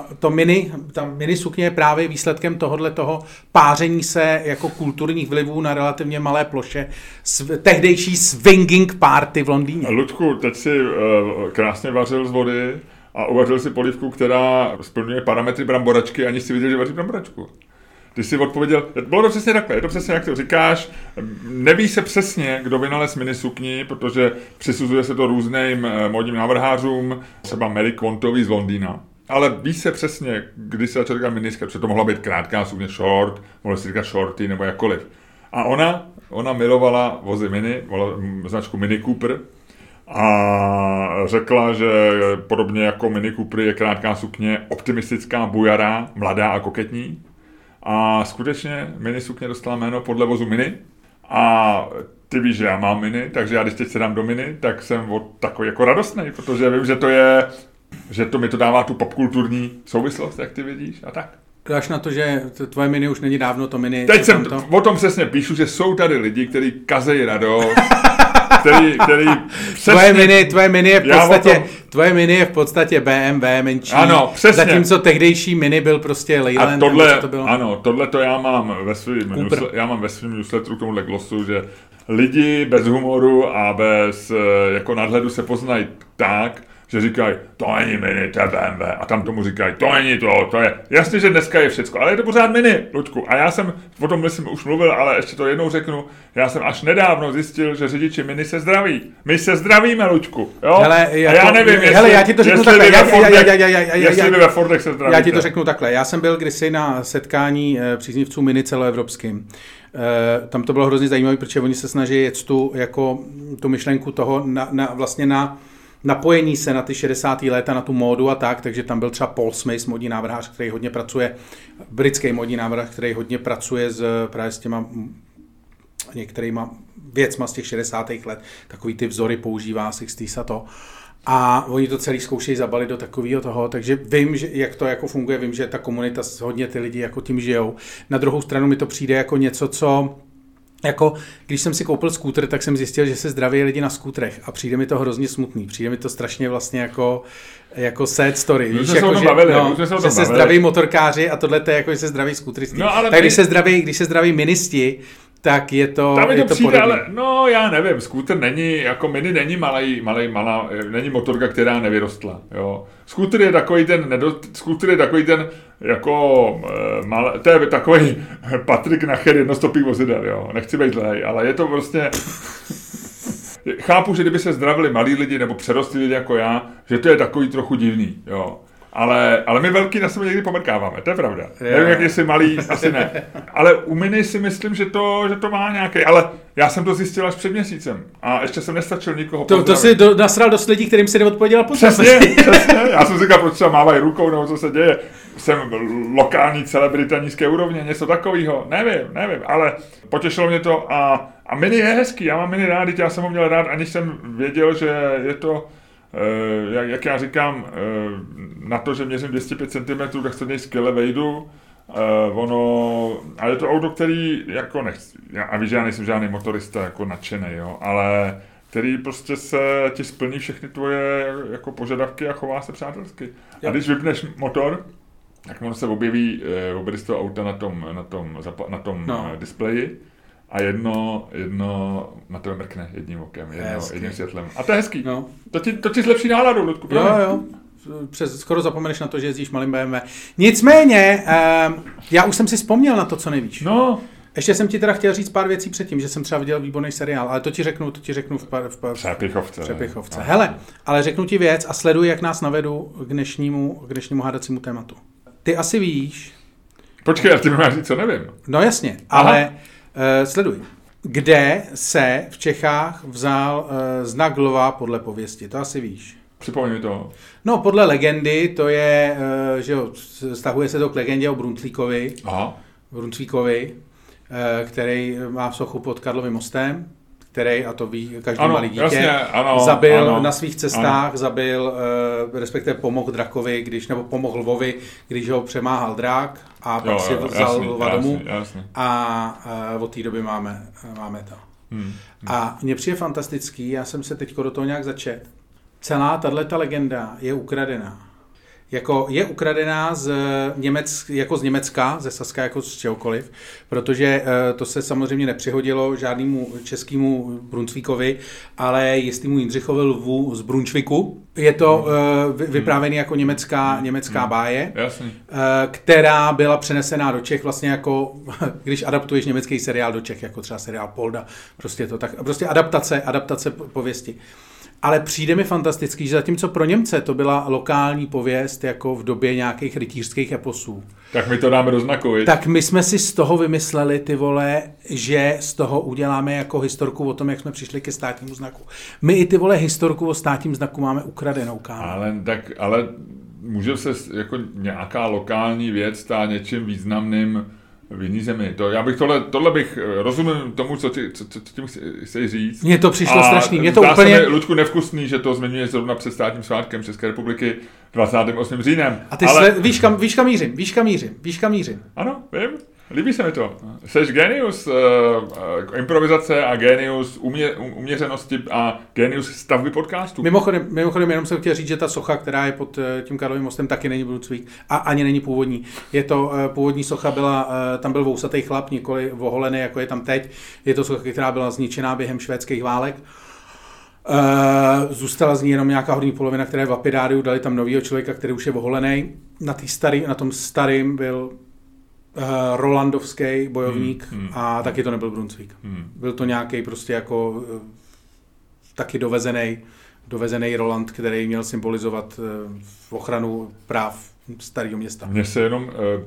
uh, to mini, ta mini sukně je právě výsledkem tohohle toho páření se jako kulturních vlivů na relativně malé ploše sv- tehdejší swinging party v Londýně. Ludku, teď si uh, krásně vařil z vody a uvařil si polivku, která splňuje parametry bramboračky, aniž si viděl, že vaří bramboračku. Ty jsi odpověděl, bylo to přesně takhle, je to přesně jak to říkáš, neví se přesně, kdo vynalez minisukni, protože přisuzuje se to různým modním návrhářům, třeba Mary Quantový z Londýna. Ale ví se přesně, kdy se začal říkat miniska, protože to mohla být krátká sukně short, mohla se říkat shorty nebo jakkoliv. A ona, ona milovala vozy Mini, značku Mini Cooper, a řekla, že podobně jako Mini Cooper je krátká sukně optimistická, bujará, mladá a koketní. A skutečně mini sukně dostala jméno podle vozu mini. A ty víš, že já mám mini, takže já když teď se dám do mini, tak jsem od takový jako radostný, protože vím, že to je, že to mi to dává tu popkulturní souvislost, jak ty vidíš a tak. Dáš na to, že tvoje mini už není dávno to mini. Teď jsem to? o tom přesně píšu, že jsou tady lidi, kteří kazejí radost, *laughs* který, který přesně, tvoje, mini, tvoje mini je v podstatě, tom, tvoje mini je v podstatě BMW menší. Ano, přesně. Zatímco tehdejší mini byl prostě Leyland. A tohle, to bylo? ano, tohle to já mám ve svým, já mám ve svým newsletteru k tomuhle glosu, že lidi bez humoru a bez eh, jako nadhledu se poznají tak, že říkají, to není mini, to je BMW. A tam tomu říkají, to není to, to je. Jasně, že dneska je všecko, ale je to pořád mini, Ludku. A já jsem o tom myslím už mluvil, ale ještě to jednou řeknu. Já jsem až nedávno zjistil, že řidiči mini se zdraví. My se zdravíme, Ludku. Jo? Hele, jako, a já nevím, jestli, hele, já ti to řeknu takhle. Já, já, já, já, já, já, jestli vy ve Fordech se zdravíte. Já ti to řeknu takhle. Já jsem byl kdysi na setkání e, příznivců mini celoevropským. E, tam to bylo hrozně zajímavé, protože oni se snaží jet tu, jako, tu myšlenku toho na, na, vlastně na napojení se na ty 60. léta, na tu módu a tak, takže tam byl třeba Paul Smith, modní návrhář, který hodně pracuje, britský modní návrhář, který hodně pracuje s, právě s těma některýma věcma z těch 60. let, takový ty vzory používá 60 a to. A oni to celý zkoušejí zabalit do takového toho, takže vím, že, jak to jako funguje, vím, že ta komunita, hodně ty lidi jako tím žijou. Na druhou stranu mi to přijde jako něco, co jako, když jsem si koupil skútr, tak jsem zjistil, že se zdraví lidi na skútrech a přijde mi to hrozně smutný. Přijde mi to strašně vlastně jako, jako sad story. Víš, jako, že, bavili, no, že se zdraví motorkáři a tohle to je jako, že se zdraví skútristi. No, ale tak my... když se zdraví, když se zdraví ministi, tak je to Tam je to, to přijde, ale no já nevím, skútr není, jako mini není malý, malý, malá, není motorka, která nevyrostla, jo. Skútr je takový ten, skútr je takový ten, jako, e, mal, to je takový *laughs* Patrik Nacher jednostopých vozidel, jo. Nechci být zlej, ale je to prostě, chápu, že kdyby se zdravili malí lidi nebo přerostli lidi jako já, že to je takový trochu divný, jo. Ale, ale my velký na sebe někdy pomrkáváme, to je pravda. Je. Nevím, jak jsi malý, asi ne. Ale u Mini si myslím, že to, že to má nějaký, ale já jsem to zjistil až před měsícem a ještě jsem nestačil nikoho To, to si do, nasral dost lidí, kterým si neodpověděl po Přesně, přesně. *laughs* Já jsem říkal, proč třeba mávají rukou, nebo co se děje. Jsem lokální celebrita nízké úrovně, něco takového. Nevím, nevím, ale potěšilo mě to a, a Mini je hezký, já mám Mini rád, já jsem ho měl rád, aniž jsem věděl, že je to Eh, jak, jak já říkám, eh, na to, že měřím 205 cm, tak se něj skvěle vejdu. Uh, ono, a je to auto, který, jako nechci, já, a víš, že já nejsem žádný motorista, jako nadšený, jo, ale který prostě se ti splní všechny tvoje jako požadavky a chová se přátelsky. Jo. A když vypneš motor, tak on se objeví, objeví z toho auta na tom, na tom, na tom no. displeji a jedno, jedno na tebe mrkne jedním okem, jedno, jedním světlem. A to je hezký. No. To, ti, to ti zlepší náladu, Ludku. Jo, jo. Přes, skoro zapomeneš na to, že jezdíš malým BMW. Nicméně, uh, já už jsem si vzpomněl na to, co nevíš. No. Ještě jsem ti teda chtěl říct pár věcí předtím, že jsem třeba viděl výborný seriál, ale to ti řeknu, to ti řeknu v, v, pár, Přepichovce. Přepichovce. No. Hele, ale řeknu ti věc a sleduj, jak nás navedu k dnešnímu, k dnešnímu hádacímu tématu. Ty asi víš, Počkej, já ti máš říct, co nevím. no jasně, Aha. ale uh, sleduj. Kde se v Čechách vzal uh, znak lva podle pověsti? To asi víš. Připomeň mi to. No, podle legendy, to je, uh, že jo, stahuje se to k legendě o Bruntlíkovi, Aha. Brunsvíkovi, eh, který má v sochu pod Karlovým mostem, který, a to ví každý Ano, malý dítě, jasně, ano, zabil ano, na svých cestách, zabil, eh, respektive pomohl drakovi, když, nebo pomohl lvovi, když ho přemáhal drak a pak Jo, si jo, vzal jasný, lva domů jasný, jasný. a eh, od té doby máme, máme to. Hmm. A mně přijde fantastický, já jsem se teď do toho nějak začet. Celá tato legenda je ukradená. Jako je ukradená z Němec, jako z Německa, ze Saska, jako z čehokoliv, protože eh, to se samozřejmě nepřihodilo žádnému českému Brunsvíkovi, ale jistýmu Jindřichovi lvu z Brunšviku. Je to eh, vy- vyprávěný jako německá, německá báje eh, která byla přenesená do Čech vlastně jako, *laughs* když adaptuješ německý seriál do Čech, jako třeba seriál Polda, prostě to tak, prostě adaptace, adaptace po- pověsti. Ale přijde mi fantastický, že zatímco pro Němce to byla lokální pověst jako v době nějakých rytířských eposů, Tak my to dáme do znaku, viď? tak my jsme si z toho vymysleli, ty vole, že z toho uděláme jako historku o tom, jak jsme přišli ke státnímu znaku. My i ty vole historku o státním znaku máme ukradenou, kámo. Ale, tak, ale může se jako nějaká lokální věc stát něčím významným v jiný zemi. To, já bych tohle, tohle bych, eh, rozumím tomu, co, ti, co, co, co tím chci- chceš říct. Mně to přišlo strašný, mně to zdá úplně- se mi, Ludku, nevkusný, že to zmiňuje zrovna před státním svátkem České republiky 28. říjnem. A ty ale, ale... víš, kam, víš, kam mířím, víš, kam mířím, víš, kam mířím. Ano, vím. Líbí se mi to. Jsi genius uh, uh, improvizace a genius umě, um, uměřenosti a genius stavby podcastu. Mimochodem, mimochodem, jenom jsem chtěl říct, že ta socha, která je pod eh, tím Karlovým mostem, taky není Brunsvík a ani není původní. Je to, eh, původní socha byla, eh, tam byl vousatý chlap, nikoli voholený, jako je tam teď. Je to socha, která byla zničená během švédských válek. Eh, Zůstala z ní jenom nějaká horní polovina, která je v lapidáriu, dali tam novýho člověka, který už je voholený. Na, starý, na tom starým byl uh, Rolandovský bojovník Hmm, hmm. a taky to nebyl Brunsvík. Hmm. Byl to nějaký prostě jako eh, taky dovezený, dovezený Roland, který měl symbolizovat v ochranu práv starého města. Mně se jenom, eh,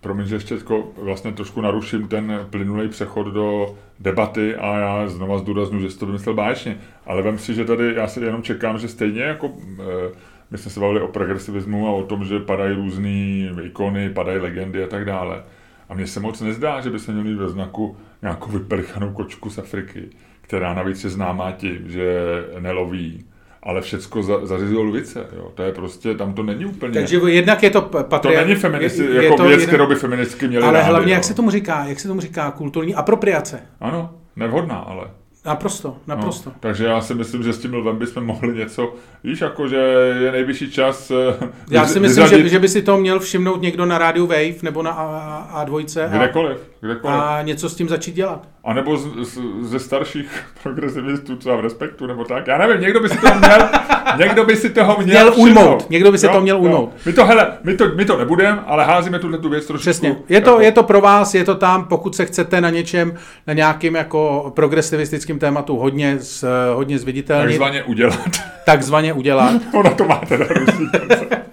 promiň, že ještě jako vlastně trošku naruším ten plynulý přechod do debaty a já znova zdůraznu, že jsi to vymyslel báječně, ale vem si, že tady já si jenom čekám, že stejně jako eh, my jsme se bavili o progresivismu a o tom, že padají různé ikony, padají legendy a tak dále. A mně se moc nezdá, že bychom měli ve znaku nějakou vyprchanou kočku z Afriky, která navíc je známá tím, že neloví, ale všecko za, zařizují lvice. Jo. To je prostě, tam to není úplně... Takže jednak je to To patria... není feministi, je- je jako to věc, jednak- kterou by feministky měly Ale rády, hlavně, jo. jak se tomu říká, jak se tomu říká, kulturní apropriace. Ano, nevhodná, ale. Naprosto, naprosto. No, takže já si myslím, že s tím lvem bychom mohli něco, víš, jako, že je nejvyšší čas eh, Já si myslím, že, že by si to měl všimnout někdo na rádiu Wave nebo na A- A2 a, kdekoliv, kdekoliv. a něco s tím začít dělat. A nebo z, z, ze starších *laughs* progresivistů třeba v Respektu, nebo tak. Já nevím, někdo by si toho měl, *laughs* někdo by si toho měl, Měl všimnout. ujmout, někdo by si to měl ujmout. My to, hele, my to, my to nebudeme, ale házíme tuhle tu věc trošku. Přesně. Je to, je to pro vás, je to tam, pokud se chcete na něčem, na nějakým jako progresivistickým tématu hodně, z, hodně zviditelnit, takzvaně udělat. takzvaně udělat, *laughs* Ona to má teda různý koncept.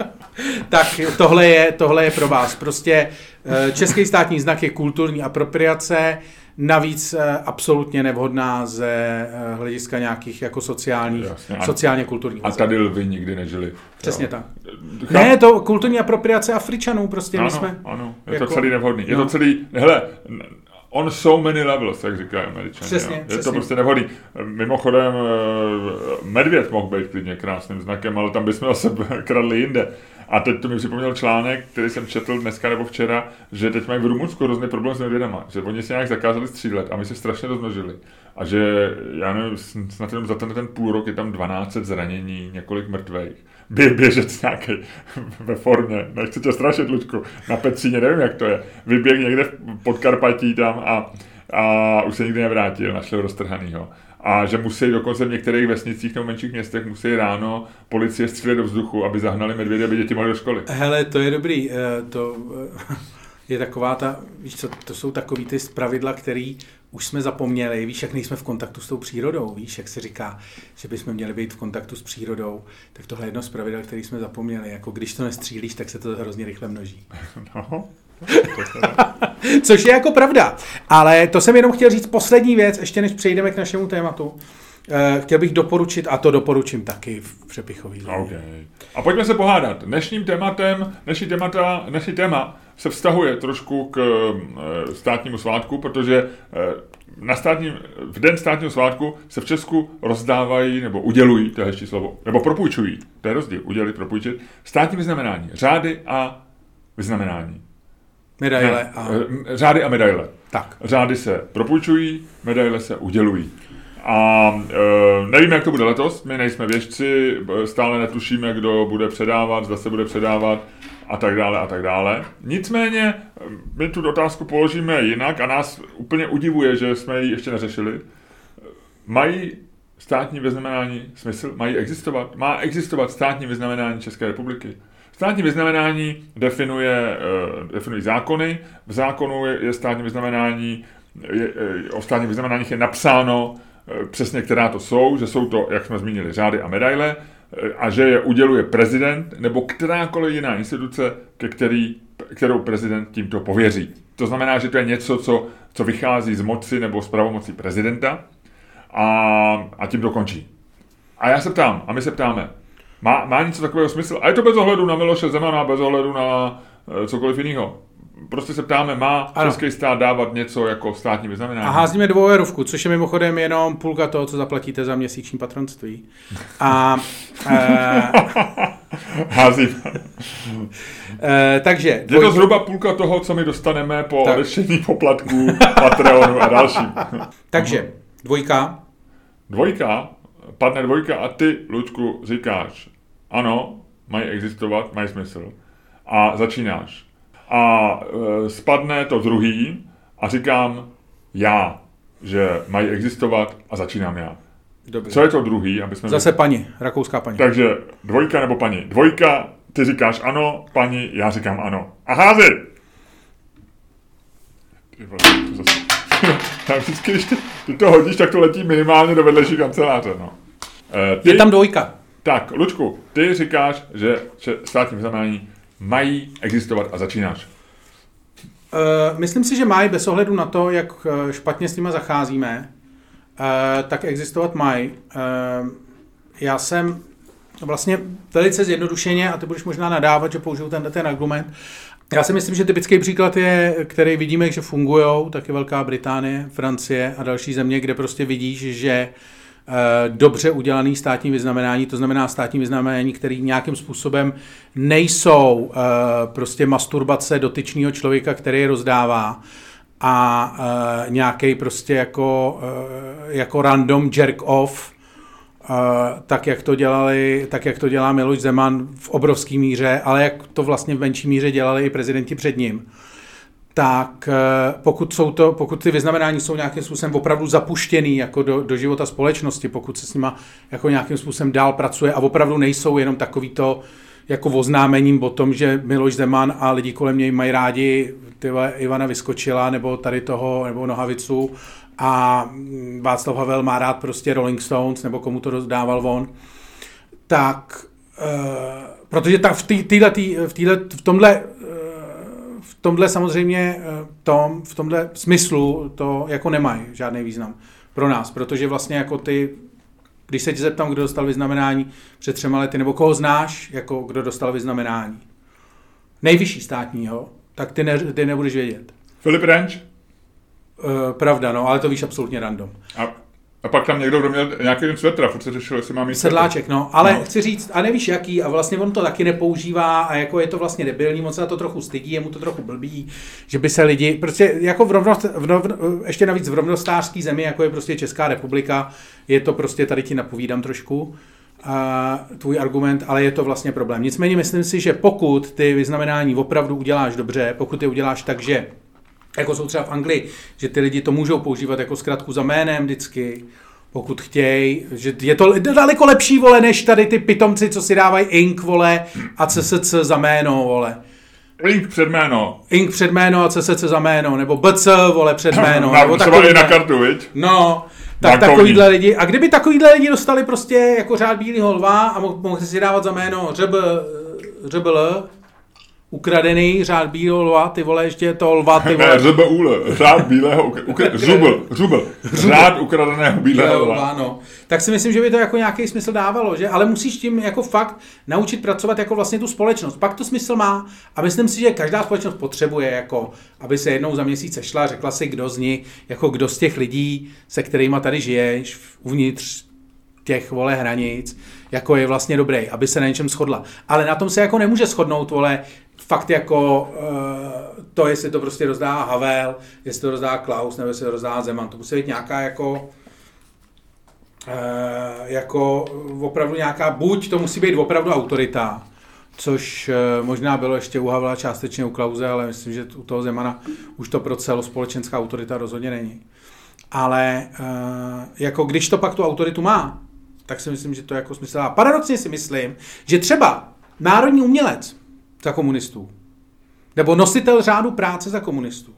Tak tohle je, tohle je pro vás. Prostě eh, český státní znak je kulturní apropriace, navíc eh, absolutně nevhodná ze eh, hlediska nějakých jako sociálních, Jasně. A- sociálně kulturních. A tady lvy nikdy nežili. Přesně Jo. tak. Ne, to kulturní apropriace Afričanů, prostě my ano, jsme. ano, je jako- to celý nevhodný. Je no. to celý, hele, on so many levels, jak říkají američané. Přesně, jo. Je přesně. to prostě nevhodný. Mimochodem, medvěd mohl být klidně krásným znakem, ale tam bychom *laughs* zase kradli jinde. A teď to mi připomněl článek, který jsem četl dneska nebo včera, že teď mají v Rumunsku hrozný problém s medvědama, že oni si nějak zakázali střílet a my se strašně rozmnožili. A že, já nevím, snad jenom za ten, ten půl rok je tam 12 zranění, několik mrtvých. Bě, běžec nějaký *laughs* ve formě, nechci tě strašit, Luďku, na Petříně, nevím, jak to je. Vyběh někde v Podkarpatí tam a, a už se nikdy nevrátil, ho roztrhanýho. A že musí dokonce v některých vesnicích nebo menších městech musí ráno policie střílet do vzduchu, aby zahnali medvědy, aby děti mohly do školy. Hele, to je dobrý. eh, To, eh, *laughs* je taková ta, víš co, to jsou takový ty pravidla, který už jsme zapomněli, víš, jak nejsme v kontaktu s tou přírodou, víš, jak se říká, že bychom měli být v kontaktu s přírodou, tak tohle je jedno z pravidel, který jsme zapomněli, jako když to nestřílíš, tak se to hrozně rychle množí. *laughs* No. *laughs* Což je jako pravda. Ale to jsem jenom chtěl říct poslední věc, ještě než přejdeme k našemu tématu. Eh, chtěl bych doporučit, a to doporučím taky v přepichový Okay. A pojďme se pohádat. Dnešním tématem, dnešní, témata, dnešní téma se vztahuje trošku k e, státnímu svátku, protože e, na státním, v den státního svátku se v Česku rozdávají nebo udělují, to je slovo, nebo propůjčují, to je rozdíl, udělit, propůjčit, státní vyznamenání, řády a vyznamenání. Medaile a... Řády a medaile. Tak. Řády se propůjčují, medaile se udělují. A e, nevím, jak to bude letos, my nejsme věžci, stále netušíme, kdo bude předávat, zda se bude předávat a tak dále a tak dále. Nicméně my tu otázku položíme jinak a nás úplně udivuje, že jsme ji ještě neřešili. Mají státní vyznamenání smysl? Mají existovat? Má existovat státní vyznamenání České republiky? Státní vyznamenání definuje, uh, definují zákony. V zákonu je, je státní vyznamenání, je, je, o státních vyznamenáních je napsáno uh, přesně, která to jsou, že jsou to, jak jsme zmínili, řády a medaile a že je uděluje prezident nebo kterákoliv jiná instituce, ke který, kterou prezident tímto pověří. To znamená, že to je něco, co, co vychází z moci nebo z pravomocí prezidenta a, a tím dokončí. A já se ptám, a my se ptáme, má, má něco takového smysl? A je to bez ohledu na Miloše Zemana, bez ohledu na e, cokoliv jiného. Prostě se ptáme, má ano. český stát dávat něco jako státní vyznamenání? A házíme dvouerovku, což je mimochodem jenom půlka toho, co zaplatíte za měsíční patronství. A... *laughs* e, Házíme. e, takže... Dvoj... Je to zhruba půlka toho, co my dostaneme po tak. poplatků, Patreonu a dalším. *laughs* takže, dvojka. Dvojka? Padne dvojka a ty, Luďku, říkáš, ano, mají existovat, mají smysl. A začínáš. A e, spadne to druhý a říkám já, že mají existovat a začínám já. Dobře. Co je to druhý? Aby jsme Zase paní, rakouská paní. Takže dvojka nebo paní. Dvojka, ty říkáš ano, paní, já říkám ano. A házy! Ty vole, to zase... *laughs* Já vždycky, když ty, ty to hodíš, tak to letí minimálně do vedlejší kanceláře, no. E, ty, je tam dvojka. Tak, Lučku, ty říkáš, že státní vyznamenání mají existovat a začínáš. Uh, myslím si, že mají bez ohledu na to, jak eh, špatně s nimi zacházíme, uh, tak existovat mají. Já jsem vlastně velice zjednodušeně, a ty budeš možná nadávat, že použiju ten, ten argument, já si myslím, že typický příklad je, který vidíme, že fungují, taky Velká Británie, Francie a další země, kde prostě vidíš, že Eh, dobře udělaný státní vyznamenání, to znamená státní vyznamenání, který nějakým způsobem nejsou eh, prostě masturbace dotyčného člověka, který je rozdává a eh, nějaký prostě jako, jako random jerk off, tak jak to dělali, tak jak to dělá Miloš Zeman v obrovské míře, ale jak to vlastně v menší míře dělali i prezidenti před ním tak eh, pokud, jsou to, pokud ty vyznamenání jsou nějakým způsobem opravdu zapuštěný jako do, do života společnosti, pokud se s nima jako nějakým způsobem dál pracuje a opravdu nejsou jenom takovýto jako oznámením o tom, že Miloš Zeman a lidi kolem něj mají rádi tyhle Ivana Vyskočila nebo tady toho, nebo Nohavicu a Václav Havel má rád prostě Rolling Stones nebo komu to rozdával on, tak uh, protože ta, v, tý, týhle, tý, v, týhle, v tomhle tomhle samozřejmě eh, tom, v tomhle smyslu to jako nemají žádný význam pro nás, protože vlastně jako ty, když se tě zeptám, kdo dostal vyznamenání před třema lety, nebo koho znáš, jako kdo dostal vyznamenání, nejvyšší státního, tak ty, ne, ty nebudeš vědět. Filip Renč? Uh, pravda, no, ale to víš absolutně random. A a pak tam někdo, kdo měl nějaký den svetra, furt se řešil, jestli mám mít Sedláček, no. Ale no. chci říct, a nevíš jaký, a vlastně on to taky nepoužívá a jako je to vlastně debilní, moc se na to trochu stydí, je mu to trochu blbý, že by se lidi, prostě jako v rovnost, v rov, ještě navíc v rovnostářský zemi, jako je prostě Česká republika, je to prostě, tady ti napovídám trošku, a tvůj argument, ale je to vlastně problém. Nicméně myslím si, že pokud ty vyznamenání opravdu uděláš dobře, pokud ty uděláš tak, že jako jsou třeba v Anglii, že ty lidi to můžou používat jako zkratku za jménem vždycky, pokud chtějí, že je to daleko lepší, vole, než tady ty pitomci, co si dávají ink, vole, a CSC za jméno, vole. Ink před jméno. Ink před jméno a CSC za jméno, nebo BC, vole, před *clears throat* jméno. Na, nebo třeba i na kartu, viď? No, tak Bankovní. takovýhle lidi. A kdyby takovýhle lidi dostali prostě jako řád bílýho lva a mo- mohli si dávat za jméno řeb, řebl, ukradený řád bílého lva, ty vole, ještě to lva, ty *laughs* Ne, vole. ŘBUL, řád bílého, ukra- ukra- *laughs* žubl, žubl, řád ukradeného bílého lva. ano. Tak si myslím, že by to jako nějaký smysl dávalo, že? Ale musíš tím jako fakt naučit pracovat jako vlastně tu společnost. Pak to smysl má a myslím si, že každá společnost potřebuje jako, aby se jednou za měsíc sešla a řekla si, kdo z nich, jako kdo z těch lidí, se kterými tady žiješ, uvnitř těch vole hranic, jako je vlastně dobrý, aby se na něčem shodla. Ale na tom se jako nemůže shodnout, vole, fakt jako uh, to, jestli to prostě rozdá Havel, jestli to rozdá Klaus, nebo jestli to rozdá Zeman. To musí být nějaká jako eh, jako opravdu nějaká, buď to musí být opravdu autorita, což eh, možná bylo ještě u Havla částečně u Klauze, ale myslím, že u toho Zemana už to pro celospolečenská autorita rozhodně není. Ale eh, jako když to pak tu autoritu má, tak si myslím, že to jako smysl má. Paradoxně si myslím, že třeba národní umělec za komunistů, nebo nositel řádu práce za komunistů,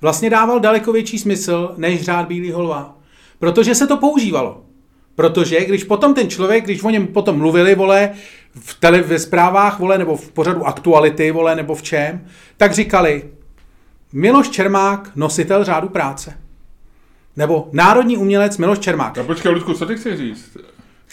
vlastně dával daleko větší smysl než řád Bílého lva. Protože se to používalo. Protože když potom ten člověk, když o něm potom mluvili, vole, v tele, ve zprávách, vole, nebo v pořadu aktuality, vole, nebo v čem, tak říkali, Miloš Čermák, nositel řádu práce. Nebo národní umělec Miloš Čermák. No počkej, Ludku, co ty chci říct?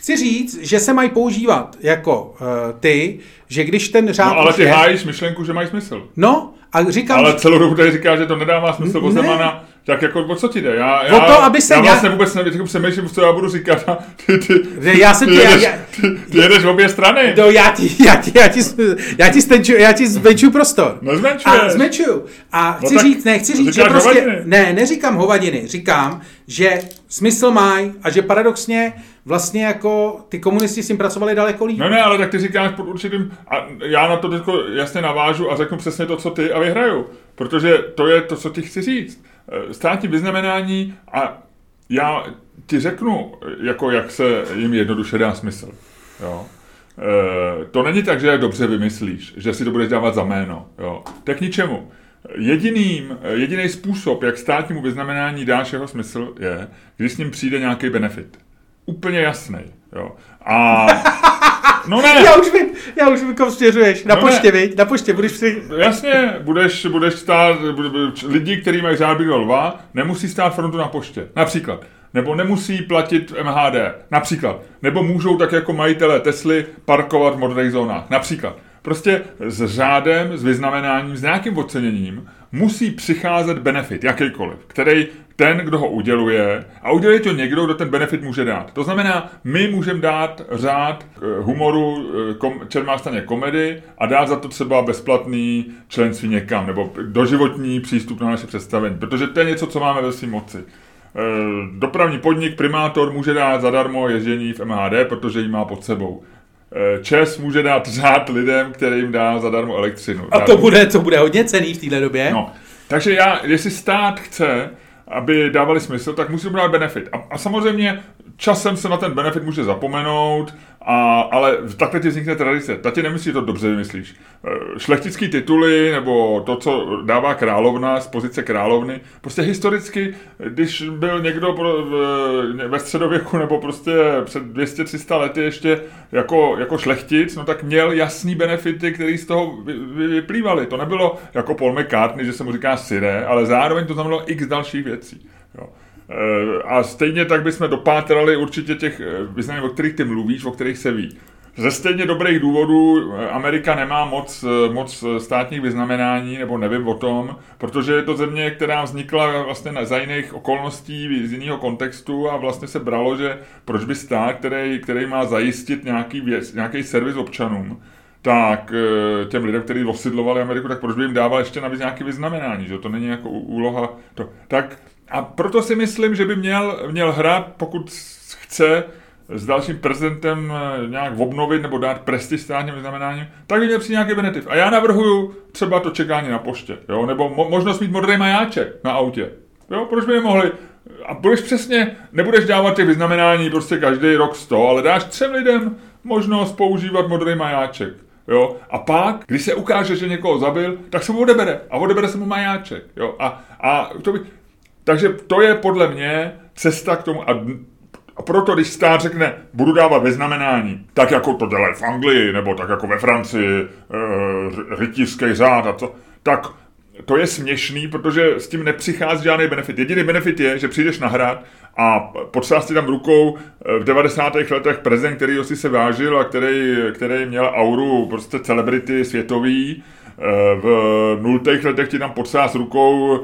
Chci říct, že se mají používat jako uh, ty, že když ten řád No ale ty je, hájíš myšlenku, že mají smysl. No, a říkám, Ale celou dobu tady říká, že to nedává smysl Ne. Zemana, tak jako o co ti jde? Já, já, O to, aby se já nějak- vlastně vůbec nevím, přemýšlím, co já budu říkat a *laughs* ty, ty, Ne, já jsem ty, já- jedeš, já- ty, ty jedeš v obě strany. No, já ti, já ti, já ti, já ti, stenču, já ti zmenčuju prostor. Nezmenšuješ. A zmenšuju. A chci tak říct, ne, chci říct, že prostě, hovadiny. ne, neříkám hovadiny, říkám, že smysl mají a že paradoxně vlastně jako ty komunisti s tím pracovali daleko líp. No ne, ale tak ty říkáš pod určitým, a já na to jasně navážu a řeknu přesně to, co ty a vyhraju. Protože to je to, co ti chci říct. Eh, Státní vyznamenání a já ti řeknu, jako jak se jim jednoduše dá smysl. Jo. Eh, To není tak, že je dobře vymyslíš, že si to budeš dávat za jméno. Jo. To je k ničemu. Jediným, jediný způsob, jak státnímu vyznamenání dáš jeho smysl, je, když s ním přijde nějaký benefit. Úplně jasný. Jo. A... No ne, Já už vím, já už vím, kam směřuješ. Na No poště, viď? Na poště, budeš při... Jasně, budeš, budeš stát, lidi, kteří mají řád bílého lva, nemusí stát frontu na poště, například. Nebo nemusí platit MHD, například. Nebo můžou tak jako majitelé Tesly parkovat v modrých zónách, například. Prostě s řádem, s vyznamenáním, s nějakým oceněním musí přicházet benefit, jakýkoliv, který ten, kdo ho uděluje, a uděluje to někdo, kdo ten benefit může dát. To znamená, my můžeme dát řád eh, humoru eh, kom, Čermástaně komedy a dát za to třeba bezplatný členství někam, nebo doživotní přístup na naše představení, protože to je něco, co máme ve své moci. Eh, Dopravní podnik, primátor může dát zadarmo ježdění v MHD, protože ji má pod sebou. Čes může dát řád lidem, kterým dá zadarmo elektřinu. A to bude, to bude hodně cený v téhle době. No, takže já, jestli stát chce, aby dávali smysl, tak musí dát benefit. A, a samozřejmě časem se na ten benefit může zapomenout, a, ale takhle ti vznikne tradice. Ta ti nemyslí, že to dobře vymyslíš. Eh, Šlechtický tituly, nebo to, co dává královna z pozice královny, prostě historicky, když byl někdo pro- ve středověku nebo prostě před 200-300 lety ještě jako, jako šlechtic, no tak měl jasný benefity, které z toho vy- vy- vyplývaly. To nebylo jako Paul McCartney, že se mu říká syré, ale zároveň to znamenalo x dalších věcí. Jo. Eh, A stejně tak bychom dopátrali určitě těch eh, vyznání, o kterých ty mluvíš, o kterých se ví. Ze stejně dobrých důvodů eh, Amerika nemá moc, moc státních vyznamenání, nebo nevím o tom, protože je to země, která vznikla vlastně za jiných okolností, z jiného kontextu a vlastně se bralo, že proč by stát, který, který má zajistit nějaký, věc, nějaký servis občanům, tak těm lidem, kteří osidlovali Ameriku, tak proč by jim dával ještě navíc nějaké vyznamenání, že to není jako úloha. To. Tak a proto si myslím, že by měl, měl hrát, pokud chce, s dalším prezidentem eh, nějak obnovit nebo dát prestiž státním vyznamenáním, tak by měl přijít nějaký benefit. A já navrhuju třeba to čekání na poště, jo? nebo mo- možnost mít modrý majáček na autě. Jo? Proč by nemohli? A budeš přesně, nebudeš dávat ty vyznamenání prostě každý rok 100, ale dáš třem lidem možnost používat modrý majáček. jo, a pak, když se ukáže, že někoho zabil, tak se mu odebere a odebere se mu majáček, jo, a, a to by, takže to je podle mě cesta k tomu, a a proto, když stát řekne, budu dávat vyznamenání, tak jako to dělají v Anglii, nebo tak jako ve Francii, e, rytířský řád a to, tak to je směšný, protože s tím nepřichází žádný benefit. Jediný benefit je, že přijdeš na hrad a potřeba si tam rukou eh, v 90. letech prezident, který si se vážil a který, který měl auru prostě celebrity světový, eh, v nultých letech ti tam potřeba s rukou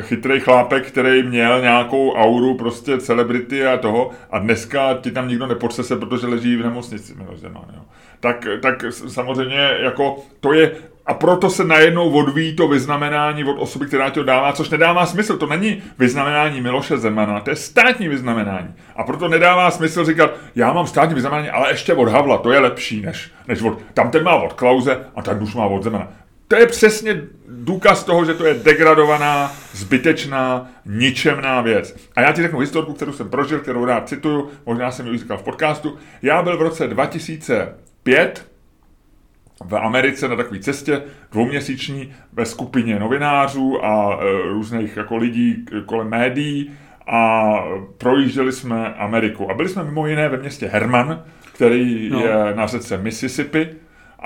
chytrý chlápek, který měl nějakou auru prostě celebrity a toho a dneska ti tam nikdo nepodse protože leží v nemocnici Zeman, jo. Tak, tak samozřejmě jako to je a proto se najednou odvíjí to vyznamenání od osoby, která ti ho dává, což nedává smysl. To není vyznamenání Miloše Zemana, to je státní vyznamenání. A proto nedává smysl říkat, já mám státní vyznamenání, ale ještě od Havla, to je lepší než, než od, tam ten má od Klauze a ten už má od Zemana to je přesně důkaz toho, že to je degradovaná, zbytečná, ničemná věc. A já ti řeknu historku, kterou jsem prožil, kterou rád cituju, možná jsem ji říkal v podcastu. Já byl v roce 2005 v Americe na takové cestě, dvouměsíční, ve skupině novinářů a e, různých jako lidí kolem médií a projížděli jsme Ameriku. A byli jsme mimo jiné ve městě Herman, který no. je na řece Mississippi,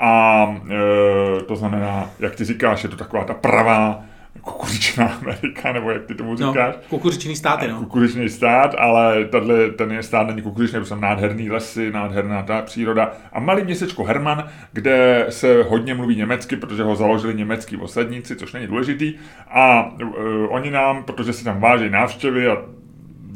a e, to znamená, jak ty říkáš, je to taková ta pravá kukuřičná Amerika, nebo jak ty tomu no, říkáš. No, kukuřičný stát, no. Kukuřičný stát, ale tato, ten je stát není kukuřičný, to jsou nádherný lesy, nádherná ta příroda. A malý městečko Herman, kde se hodně mluví německy, protože ho založili německý osadníci, což není důležitý. A uh, oni nám, protože si tam váží návštěvy a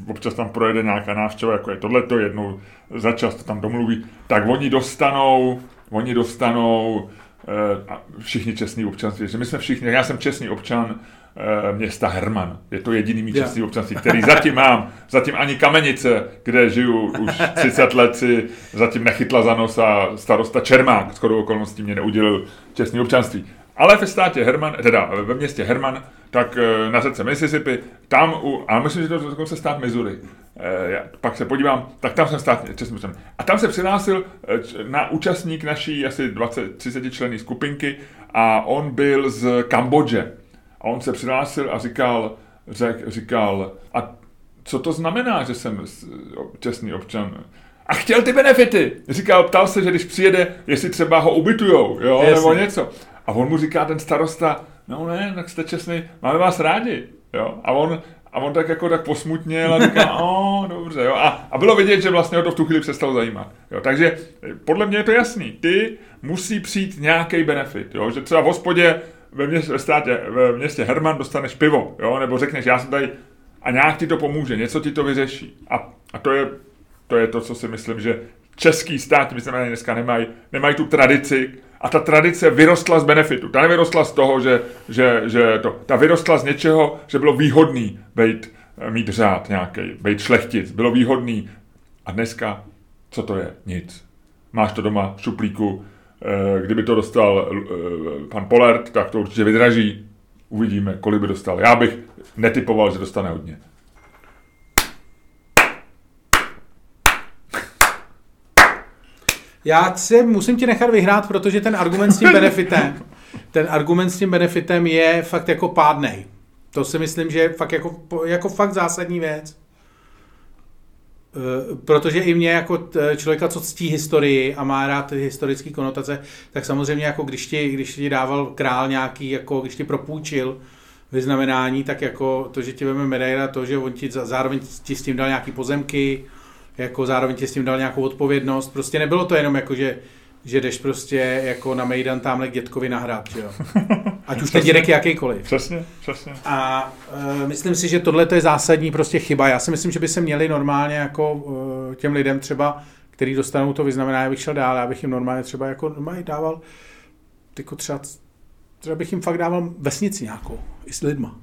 občas tam projede nějaká návštěva, jako je tohleto, jednou za čas to tam domluví, tak oni dostanou oni dostanou eh, všichni čestný občanství. Že my jsme všichni, já jsem čestný občan eh, města Herman. Je to jediný mý čestný yeah. občanství, který zatím mám. Zatím ani Kamenice, kde žiju už 30 let, si zatím nechytla za nos a starosta Čermák s okolností mě neudělil čestný občanství. Ale ve státě Herman, teda ve městě Herman, tak eh, na řece Mississippi, tam, u, a myslím, že to dokonce stát Missouri, eh, já pak se podívám, tak tam jsem stát čestný A tam se přihlásil eh, na účastník naší asi 20-30 členní skupinky a on byl z Kambodže. A on se přihlásil a říkal, řek, říkal, a co to znamená, že jsem čestný občan? A chtěl ty benefity. Říkal, ptal se, že když přijede, jestli třeba ho ubytujou, jo, Jasně. nebo něco. A on mu říká, ten starosta, no ne, tak jste čestný, máme vás rádi. Jo? A on, a on tak jako tak posmutněl a říká, o, dobře, jo. A, a bylo vidět, že vlastně ho to v tu chvíli přestalo zajímat. Jo. Takže podle mě je to jasný. Ty musí přijít nějaký benefit, jo. Že třeba v hospodě ve, městě, ve, státě, ve městě Herman dostaneš pivo, jo. Nebo řekneš, já jsem tady a nějak ti to pomůže, něco ti to vyřeší. A, a to, je, to je to, co si myslím, že český stát, myslím, že dneska nemají, nemají tu tradici, a ta tradice vyrostla z benefitu. Ta nevyrostla z toho, že, že, že to, ta vyrostla z něčeho, že bylo výhodný být, eh, mít řád nějaký, být šlechtic, bylo výhodný. A dneska, co to je? Nic. Máš to doma v šuplíku, eh, kdyby to dostal eh, pan Polert, tak to určitě vydraží. Uvidíme, kolik by dostal. Já bych netypoval, že dostane hodně. Já si musím ti nechat vyhrát, protože ten argument s tím *laughs* benefitem, ten argument s tím benefitem je fakt jako pádnej. To si myslím, že je fakt jako, jako fakt zásadní věc. Eh, protože i mě jako člověka, co ctí historii a má rád ty historické konotace, tak samozřejmě jako když ti, když ti dával král nějaký, jako když ti propůjčil vyznamenání, tak jako to, že ti veme medaila, to, že on ti zároveň ti s tím dal nějaký pozemky, jako zároveň ti s tím dal nějakou odpovědnost. Prostě nebylo to jenom jako, že, že jdeš prostě jako na Mejdan tamhle k dětkovi nahrát, že jo. *laughs* Ať už ten dědek jakýkoliv. Přesně, přesně. A uh, myslím si, že tohle je zásadní prostě chyba. Já si myslím, že by se měli normálně jako uh, těm lidem třeba, který dostanou to vyznamená, já bych šel dál, já bych jim normálně třeba jako normálně dával jako třeba, třeba bych jim fakt dával vesnici nějakou, i s lidma.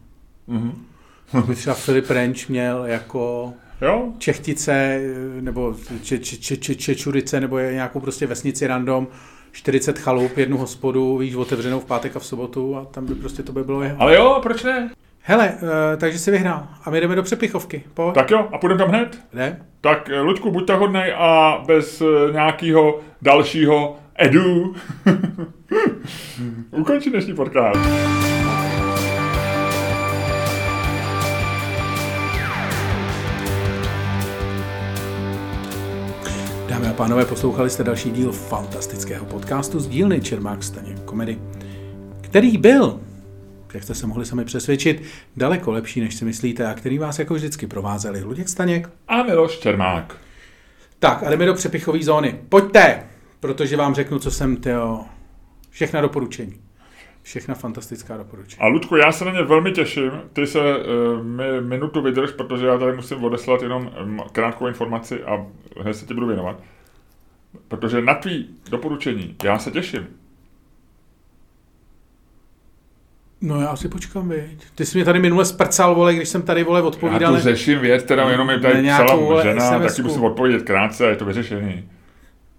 Mm-hmm. Třeba Filip Renč měl jako Jo? Čechtice nebo če, če, če, če, Čečurice nebo nějakou prostě vesnici random, 40 chalup, jednu hospodu, víš, otevřenou v pátek a v sobotu a tam by prostě to by bylo jeho. Ale jo, proč ne? Hele, uh, takže si vyhrál. A my jdeme do přepichovky. Pojď. Tak jo, a půjdeme tam hned? Ne. Tak, eh, Luďku, buď tak hodnej a bez nějakého dalšího Edu. *laughs* Ukončí dnešní podcast. A pánové, poslouchali jste další díl fantastického podcastu z dílny Čermák Staněk komedy, který byl, jak jste se mohli sami přesvědčit, daleko lepší, než si myslíte a který vás jako vždycky provázeli Luděk Staněk. A Miloš Čermák. Tak a jdeme do přepichové zóny. Pojďte, protože vám řeknu, co jsem, tyjo, všechna doporučení. Všechna fantastická doporučení. A Ludku, já se na ně velmi těším. Ty se uh, mi minutu vydrž, protože já tady musím odeslat jenom um, krátkou informaci a hned se ti budu věnovat. Protože na tvý doporučení já se těším. No já si počkám, viď. Ty jsi mě tady minule sprcal, vole, když jsem tady, vole, odpovídal. Já tu řeším věc, která jenom je tady nějakou, psala vole, žena, SMS-ku. taky musím odpovědět krátce, je to vyřešený.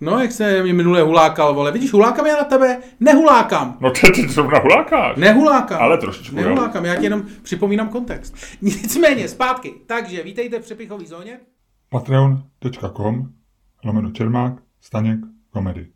No, jak se mě minule hulákal, vole. Vidíš, hulákám já na tebe? Nehulákám. No ty, ty zrovna hulákáš. Nehulákám. Ale trošičku, jo. Nehulákám, já ti jenom připomínám kontext. *laughs* Nicméně, zpátky. Takže, vítejte v přepichové zóně. Patreon.com lomeno Čermák, Staněk, komedy.